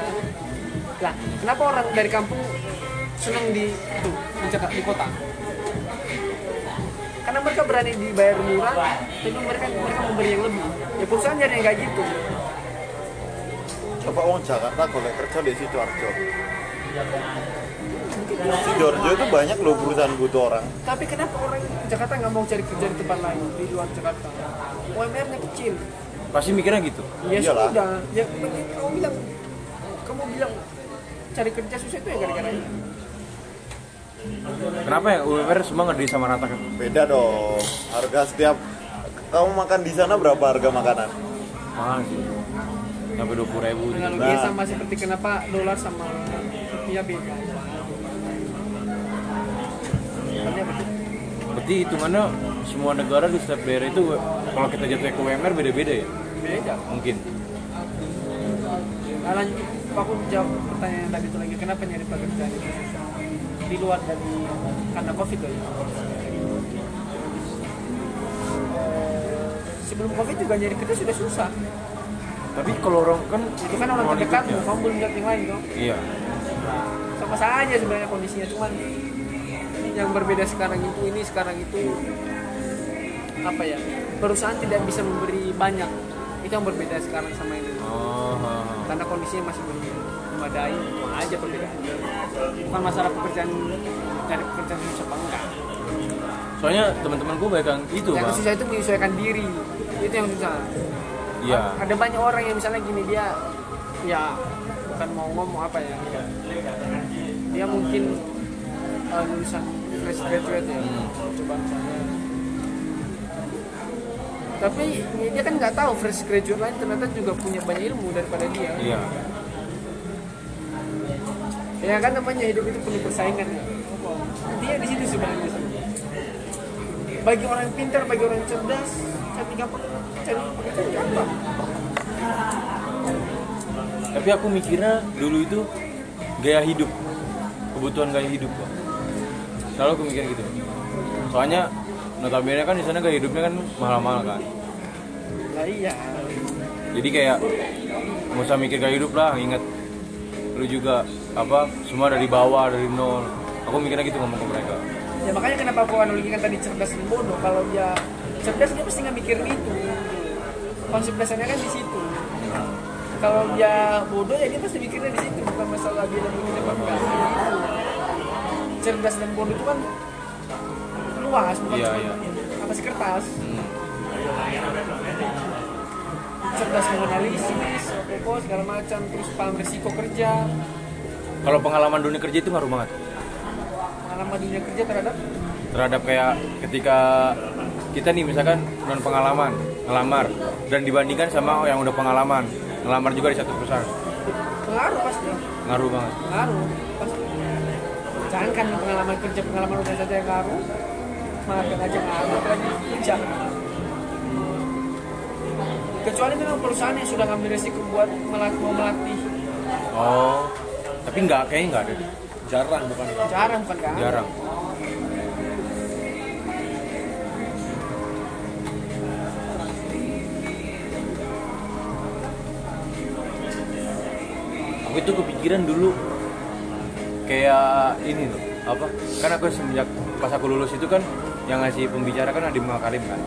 Lah kenapa orang dari kampung senang di itu di Jakarta di kota karena mereka berani dibayar murah tapi mereka mereka memberi yang lebih ya perusahaan nyari yang kayak gitu coba orang Jakarta golek kerja di sidoarjo sidoarjo itu banyak loh perusahaan butuh orang Tapi kenapa orang Jakarta nggak mau cari kerja di tempat lain di luar Jakarta? UMR-nya kecil. Pasti mikirnya gitu. Ya Iyalah. sudah. Ya kamu bilang kamu bilang cari kerja susah itu ya gara-gara ini. Kenapa ya UMR semua nggak disamaratakan? beda dong harga setiap kamu makan di sana berapa harga makanan Mahal sih. Sampai dua puluh ribu. Analoginya Nah. sama seperti kenapa dolar sama rupiah beda. Berarti hitungannya semua negara di setiap daerah itu kalau kita jatuh ke UMR beda-beda ya? Beda. Mungkin. Nah, lanjut, aku jawab pertanyaan yang tadi itu lagi. Kenapa nyari pekerjaan itu susah? Di luar dari karena covid loh ya. Eh, Sebelum covid juga nyari kerja sudah susah. Tapi kalau orang kan Itu kan orang mau terdekatmu, ikutnya. kamu belum lihat yang lain dong. Iya. Sama saja sebenarnya kondisinya, cuman yang berbeda sekarang itu ini sekarang itu apa ya? Perusahaan tidak bisa memberi banyak. Itu yang berbeda sekarang sama ini. Oh, karena kondisinya masih belum memadai itu aja perbedaannya. Bukan masalah pekerjaan cari pekerjaan susah apa enggak. Soalnya teman-temanku banyak yang itu, yang susah itu menyesuaikan diri. Itu yang susah. Iya. ada banyak orang yang misalnya gini dia ya bukan mau ngomong apa ya dia mungkin uh, lulusan fresh graduate ya. Coba misalnya. Tapi dia kan nggak tahu fresh graduate lain ternyata juga punya banyak ilmu daripada dia. Iya. Ya kan namanya hidup itu penuh persaingan ya dia di situ sebenarnya bagi orang yang pintar bagi orang cerdas cari gampang cari pekerjaan gampang Tapi aku mikirnya dulu itu gaya hidup, kebutuhan gaya hidup, Bang. Selalu aku mikir gitu. Soalnya notabene kan di sana gaya hidupnya kan mahal-mahal kan. nah iya Jadi kayak nggak usah mikir gaya hidup lah, ingat lu juga apa semua dari bawah dari nol. Aku mikirnya gitu ngomong ke mereka. ya makanya kenapa aku analogikan tadi cerdas dan bodoh kalau dia cerdas dia pasti nggak mikirin itu konsep dasarnya kan di situ kalau dia bodoh ya dia pasti mikirnya di situ bukan masalah dia lebih pintar apa cerdas dan bodoh itu kan luas bukan Iya, cuma iya. apa sih kertas Hmm. Cerdas menganalisis apa segala macam terus paham risiko kerja. Kalau pengalaman dunia kerja itu ngaruh banget? Pengalaman dunia kerja terhadap? Terhadap kayak ketika kita nih misalkan non pengalaman ngelamar dan dibandingkan sama yang udah pengalaman ngelamar juga di satu perusahaan. Pengaruh pasti. Ngaruh banget. Pengaruh pasti. Jangan kan pengalaman kerja pengalaman udah saja yang ngaruh makan aja ngaruh. Apalagi kerja kecuali memang perusahaan yang sudah ngambil resiko buat melatih, mau melatih. Oh tapi nggak kayaknya nggak ada jarang bukan? Jarang bukan kan jarang. Aku itu kepikiran dulu kayak ini loh apa? Kan aku semenjak pas aku lulus itu kan yang ngasih pembicara kan Adi Makarim kan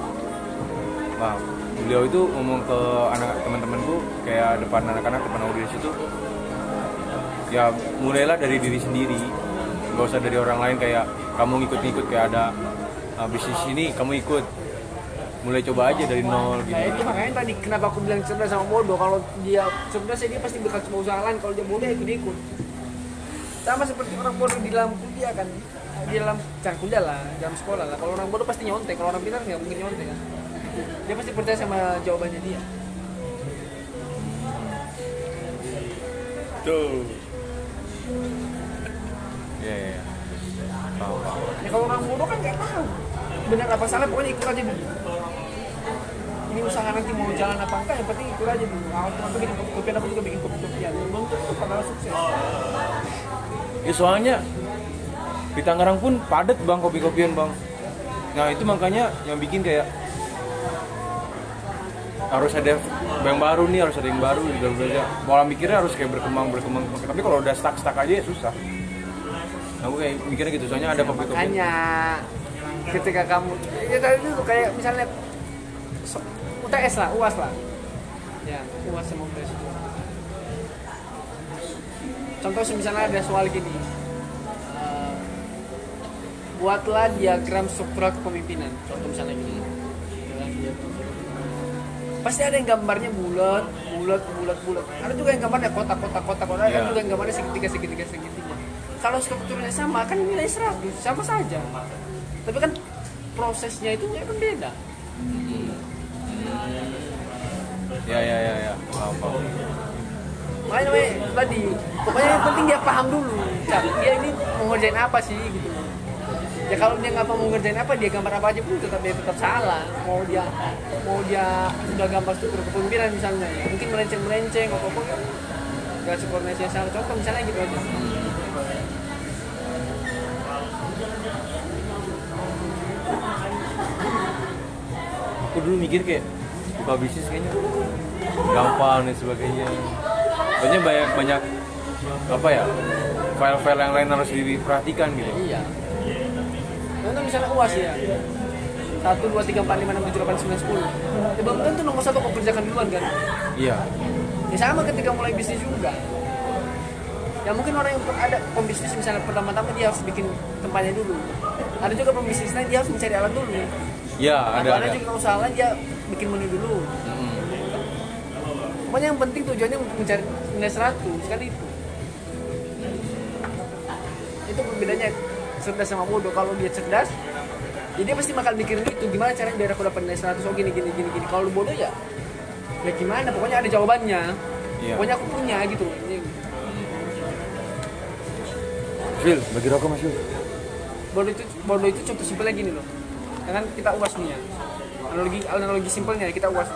Wah, beliau itu ngomong ke anak teman-temanku kayak depan anak-anak depan audiens itu ya mulailah dari diri sendiri. Gak usah dari orang lain kayak kamu ngikut-ngikut kayak ada uh, bisnis ini kamu ikut. Mulai coba aja dari nol gitu. Nah itu makanya tadi kenapa aku bilang cerdas sama bodoh Kalau dia cerdas ya dia pasti bakal coba usaha lain Kalau dia bodoh ya ikut-ikut Sama seperti orang bodoh di dalam kuliah kan. Di dalam, jangan kuliah lah, dalam sekolah lah. Kalau orang bodoh pasti nyontek, kalau orang pintar nggak mungkin nyontek kan dia pasti percaya sama jawabannya dia. Tuh Iya, iya. iya. Tahu, ya kalau orang bodoh kan nggak tahu. Benar apa salah pokoknya ikut aja dulu. Ini usaha nanti mau jalan apa enggak yang penting ikut aja dulu. Awal teman tuh bikin kopi aku juga bikin kopi-kopian belum tentu padahal sukses. Ya soalnya di Tangerang pun padat bang kopi-kopian bang. Nah itu makanya yang bikin kayak harus ada yang baru nih harus ada yang baru gitu aja. Pola mikirnya harus kayak berkembang berkembang. Tapi kalau udah stuck stuck aja ya susah. Aku kayak mikirnya gitu soalnya ada kopi-kopian. makanya ketika kamu ya tadi itu kayak misalnya UTS lah UAS lah ya UAS sama UTS contoh misalnya ada soal gini eh, buatlah diagram struktural kepemimpinan contoh misalnya gini pasti ada yang gambarnya bulat bulat bulat bulat. Ada juga yang gambarnya kotak kotak kotak kotak. Ada Iya. juga yang gambarnya segitiga segitiga segitiga. Kalau strukturnya sama kan nilai 100 sama saja. Tapi kan prosesnya itu kan beda Ya ya ya ya. Paham, paham. makanya namanya tadi pokoknya yang penting dia paham dulu. Cak, dia ini mau ngerjain apa sih gitu ya kalau dia nggak mau ngerjain apa dia gambar apa aja pun tetap dia tetap salah. Mau dia mau dia sudah gambar struktur kepemimpinan misalnya. Ya mungkin melenceng melenceng apa apa kan nggak yang salah. Contoh misalnya gitu aja. Aku dulu mikir kayak buka bisnis kayaknya gampang dan sebagainya. Banyak banyak banyak apa ya file-file yang lain harus diperhatikan gitu. iya contoh misalnya uas ya satu dua tiga empat lima enam tujuh delapan sembilan sepuluh ya belum tentu nomor satu kau kerjakan duluan kan Iya. Ya sama ketika mulai bisnis juga. Ya mungkin orang yang ada pembisnis misalnya pertama-tama dia harus bikin tempatnya dulu. Ada juga pembisnisnya dia harus mencari alat dulu. Iya Ada, ada ada juga usaha lain dia bikin menu dulu. Mm-mm. Pokoknya yang penting tujuannya mencari nilai 100 kan itu. Itu perbedaannya cerdas sama bodoh. Kalau dia cerdas, ya dia pasti bakal mikirin itu gimana caranya biar aku dapat nilai 100 oh gini gini gini gini. Kalau lu bodoh ya ya gimana pokoknya ada jawabannya. Iya. Pokoknya aku punya gitu. Phil, bagi rokok mas Phil. bodoh itu bodoh itu contoh simpelnya gini loh Ya kan kita uas nih ya analogi analogi simpelnya kita uas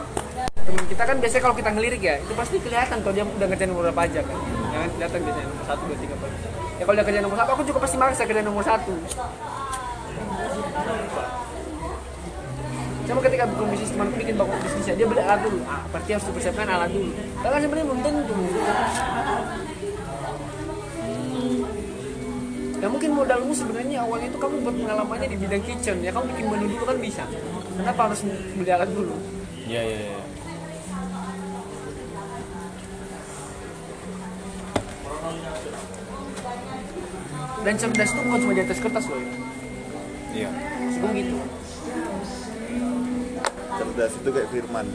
temen kita kan biasanya kalau kita ngelirik ya itu pasti kelihatan kalau dia udah ngerjain berapa aja kan ya kan kelihatan biasanya satu dua tiga empat ya kalau dia kerjain nomor satu aku juga pasti maksa kerjain nomor satu sama ketika bikin bisnis temanku bikin bangun bisnisnya dia beli alat dulu ah berarti harus dipersiapkan alat dulu kan sebenarnya belum tentu Ya mungkin modalmu sebenarnya awalnya itu kamu buat pengalamannya di bidang kitchen ya kamu bikin menu dulu kan bisa. Kenapa harus beli alat dulu? Iya iya iya. Dan cerdas itu bukan cuma di atas kertas loh. ya. Iya. Sebelum gitu. cerdas itu kayak Firman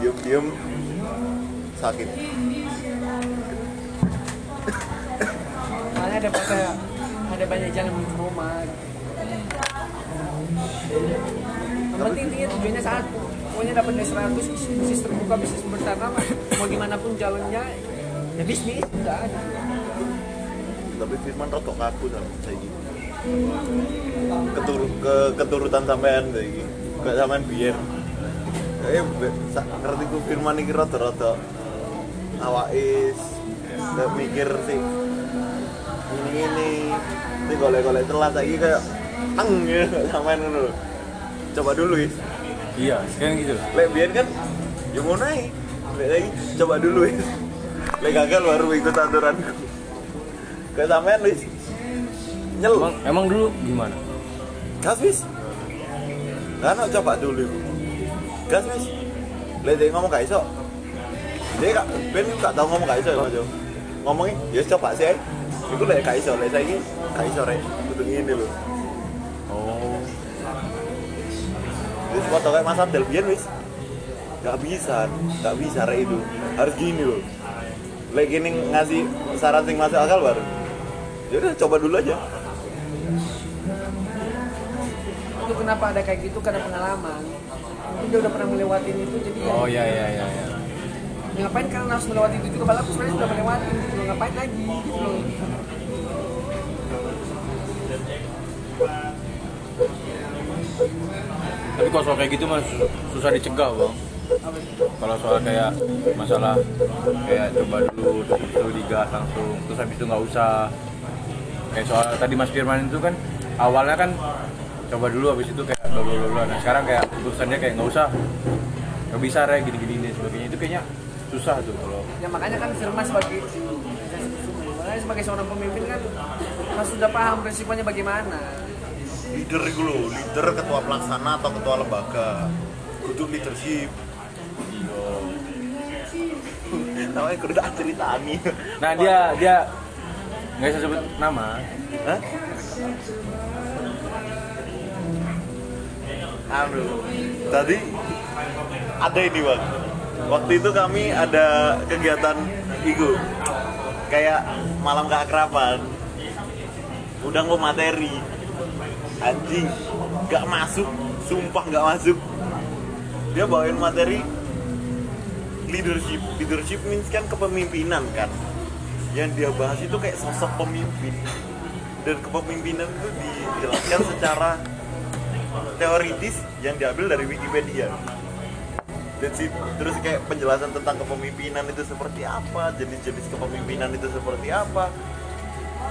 diem diem sakit Soalnya ada banyak ada banyak jalan menuju Roma. Yang penting intinya tujuannya satu. Pokoknya dapat nilai 100 bisnis terbuka bisnis bersama mau gimana pun jalannya ya bisnis udah ada. tapi Firman rotok kaku sama saya gitu Ketur, ke keturutan sampean kayak gitu gak sampean biar kayak ngerti ku Firman iki rada-rada awakis gak mikir sih ini ini ini golek-golek telat lagi kayak ang ya sampean ngono lho. coba dulu is Iya, sekarang gitu. lek biar kan ya mau naik lek lagi coba dulu is lek gagal baru ikut aturanku gak sampean wis. Nyel. Emang emang dulu gimana? gas wis. No, coba dulu gas wis. Lek dia ngomong gak iso. Dia gak ben gak tau ngomong gak iso ya mas Jo ngomongnya ya coba sih itu lek gak iso lek saya gak iso rek. Kudu ngene lho. Oh. Wis foto kayak Mas Abdel biyen wis. Gak bisa, gak bisa rek itu. Harus gini loh. Lek gini ngasih saran sing masuk akal baru. Ya udah coba dulu aja. kenapa ada kayak gitu karena pengalaman mungkin dia udah pernah melewati itu jadi ya, oh iya iya iya iya. ya ngapain kalian harus melewati itu juga aku sebenarnya sudah melewati gitu loh ngapain lagi gitu loh tapi kalau soal kayak gitu mah sus- susah dicegah bang itu? Kalau soal kayak masalah kayak coba dulu terus itu digas langsung terus habis itu nggak usah. Kayak soal tadi Mas Firman itu kan awalnya kan coba dulu habis itu kayak bla bla nah sekarang kayak keputusannya kayak nggak usah. Nggak bisa re gini gini dan sebagainya. Itu kayaknya susah tuh kalau ya makanya kan Firman sebagai makanya sebagai seorang pemimpin kan harus sudah paham resikonya bagaimana. Leader itu loh leader ketua pelaksana atau ketua lembaga. Kudu leadership namanya kudu tak ceritani nah dia dia nggak bisa sebut nama Hah? Anu, tadi ada ini bang. Waktu itu kami ada kegiatan itu kayak malam keakraban. Udah mau materi, anjing, nggak masuk, sumpah nggak masuk. Dia bawain materi leadership, leadership means kan kepemimpinan kan. Yang dia bahas itu kayak sosok pemimpin dan kepemimpinan itu dijelaskan secara teoritis yang diambil dari Wikipedia. That's it. Terus kayak penjelasan tentang kepemimpinan itu seperti apa, jenis-jenis kepemimpinan itu seperti apa.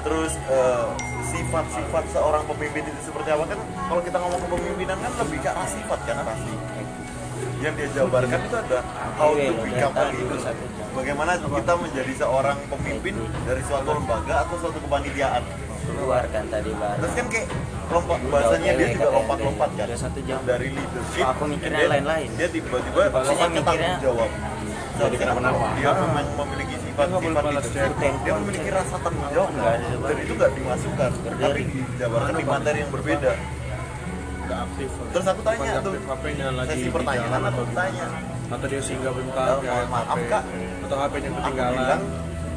Terus eh, sifat-sifat seorang pemimpin itu seperti apa kan? Kalau kita ngomong kepemimpinan kan lebih ke arah sifat kan pasti. Yang dia jabarkan itu ada how to become a leader. Bagaimana kita menjadi seorang pemimpin dari suatu lembaga atau suatu kepanitiaan. Keluar kan tadi baru terus kan kayak lompat bahasanya dia juga lompat-lompat kan satu jam. dari leadership Aku mikirnya dia- lain-lain. dia tiba-tiba lompat ke tanggung jawab. Jadi kenapa-napa. dia mem- memiliki sifat nggak boleh sifat balas leadership. dia memiliki rasa tanggung jawab dan itu nggak dimasukkan. Tapi dijabarkan di materi yang berbeda nggak aktif terus aku tanya tuh HP-nya lagi sesi pertanyaan aku atau tanya atau dia singgah bentar Oh, kayak maaf, HP. Kak. atau HP-nya ketinggalan. bilang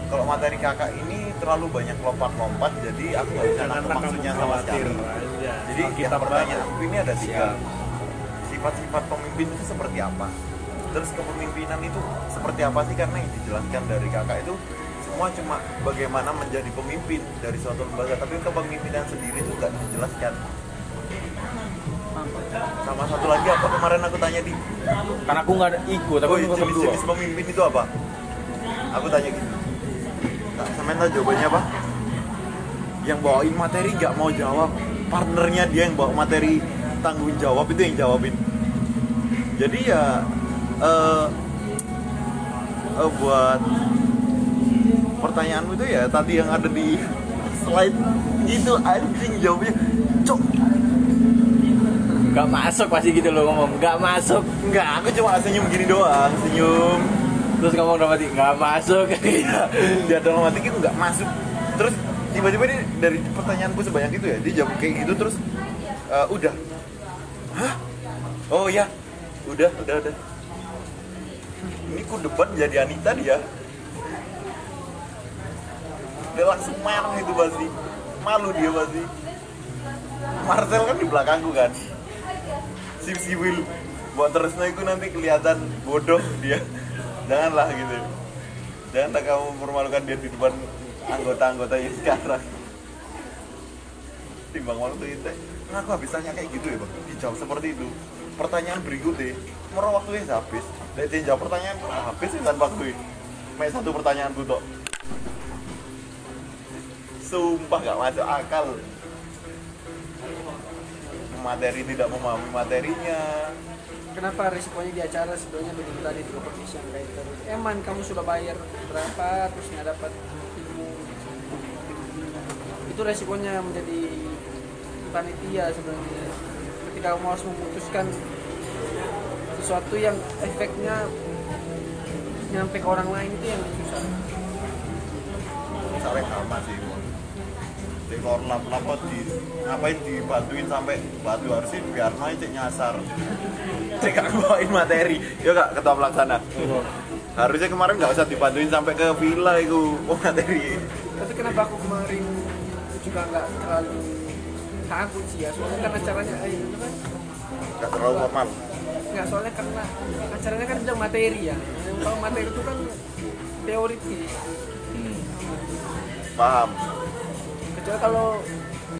kalau materi kakak ini terlalu banyak lompat-lompat jadi aku nggak bisa nangkep maksudnya sama khawatir sekali Jadi kita pertanyaan aku ini ada tiga. Sifat-sifat pemimpin itu seperti apa? Terus kepemimpinan itu seperti apa sih? Karena yang dijelaskan dari kakak itu semua cuma bagaimana menjadi pemimpin dari suatu lembaga Tapi kepemimpinan sendiri itu nggak dijelaskan Sama satu lagi apa? Kemarin aku tanya di karena aku nggak ada ikut aku Oh jenis-jenis pemimpin itu apa? Aku tanya gitu. Nah, Semen tahu jawabannya apa? Yang bawain materi nggak mau jawab. Partnernya dia yang bawa materi tanggung jawab itu yang jawabin. Jadi ya eh eh, Buat pertanyaanmu itu ya tadi yang ada di slide. Itu anjing jawabnya nggak masuk pasti gitu loh ngomong. Nggak masuk. Enggak aku cuma senyum gini doang senyum. Terus ngomong dalam hati nggak masuk. Dia dalam hati itu nggak masuk. Terus tiba-tiba dia dari pertanyaanku sebanyak itu ya dia jawab kayak gitu terus eh, udah. Hah? Oh ya udah udah udah. Ini ku depan jadi Anita dia. Dia langsung marah itu pasti. Malu dia pasti. Marcel kan di belakangku kan si si Will buat terusnya itu nanti kelihatan bodoh dia. Janganlah gitu. Janganlah kamu mempermalukan dia di depan anggota-anggota yang sekarang. Timbang waktu itu. Aku habis tanya kayak gitu ya bang. Dijawab seperti itu. Pertanyaan berikutnya merah waktunya habis. Dan dia jawab pertanyaan habis kan waktu main satu pertanyaan tuh sumpah gak masuk akal materi tidak memahami materinya. Kenapa risikonya di acara sebenarnya begitu tadi di competition kayak terus eman kamu sudah bayar berapa terus nggak dapat ilmu? Itu resikonya menjadi panitia sebenarnya. Ketika kamu harus memutuskan sesuatu yang efeknya nyampe ke orang lain itu yang susah. Misalnya sama sih. Di korlap apa di ngapain dibantuin sampai batu harusnya biar main cek nyasar. Cek gak bawain materi. Ya kak ketua pelaksana. Harusnya kemarin nggak usah dibantuin sampai ke villa itu. Oh materi. Tapi kenapa aku kemarin juga nggak terlalu takut sih ya? Soalnya kan acaranya eh, itu kan nggak terlalu formal. Nggak soalnya karena acaranya kan bilang materi ya. Kalau materi itu kan teoritis. Hmm. paham kecuali kalau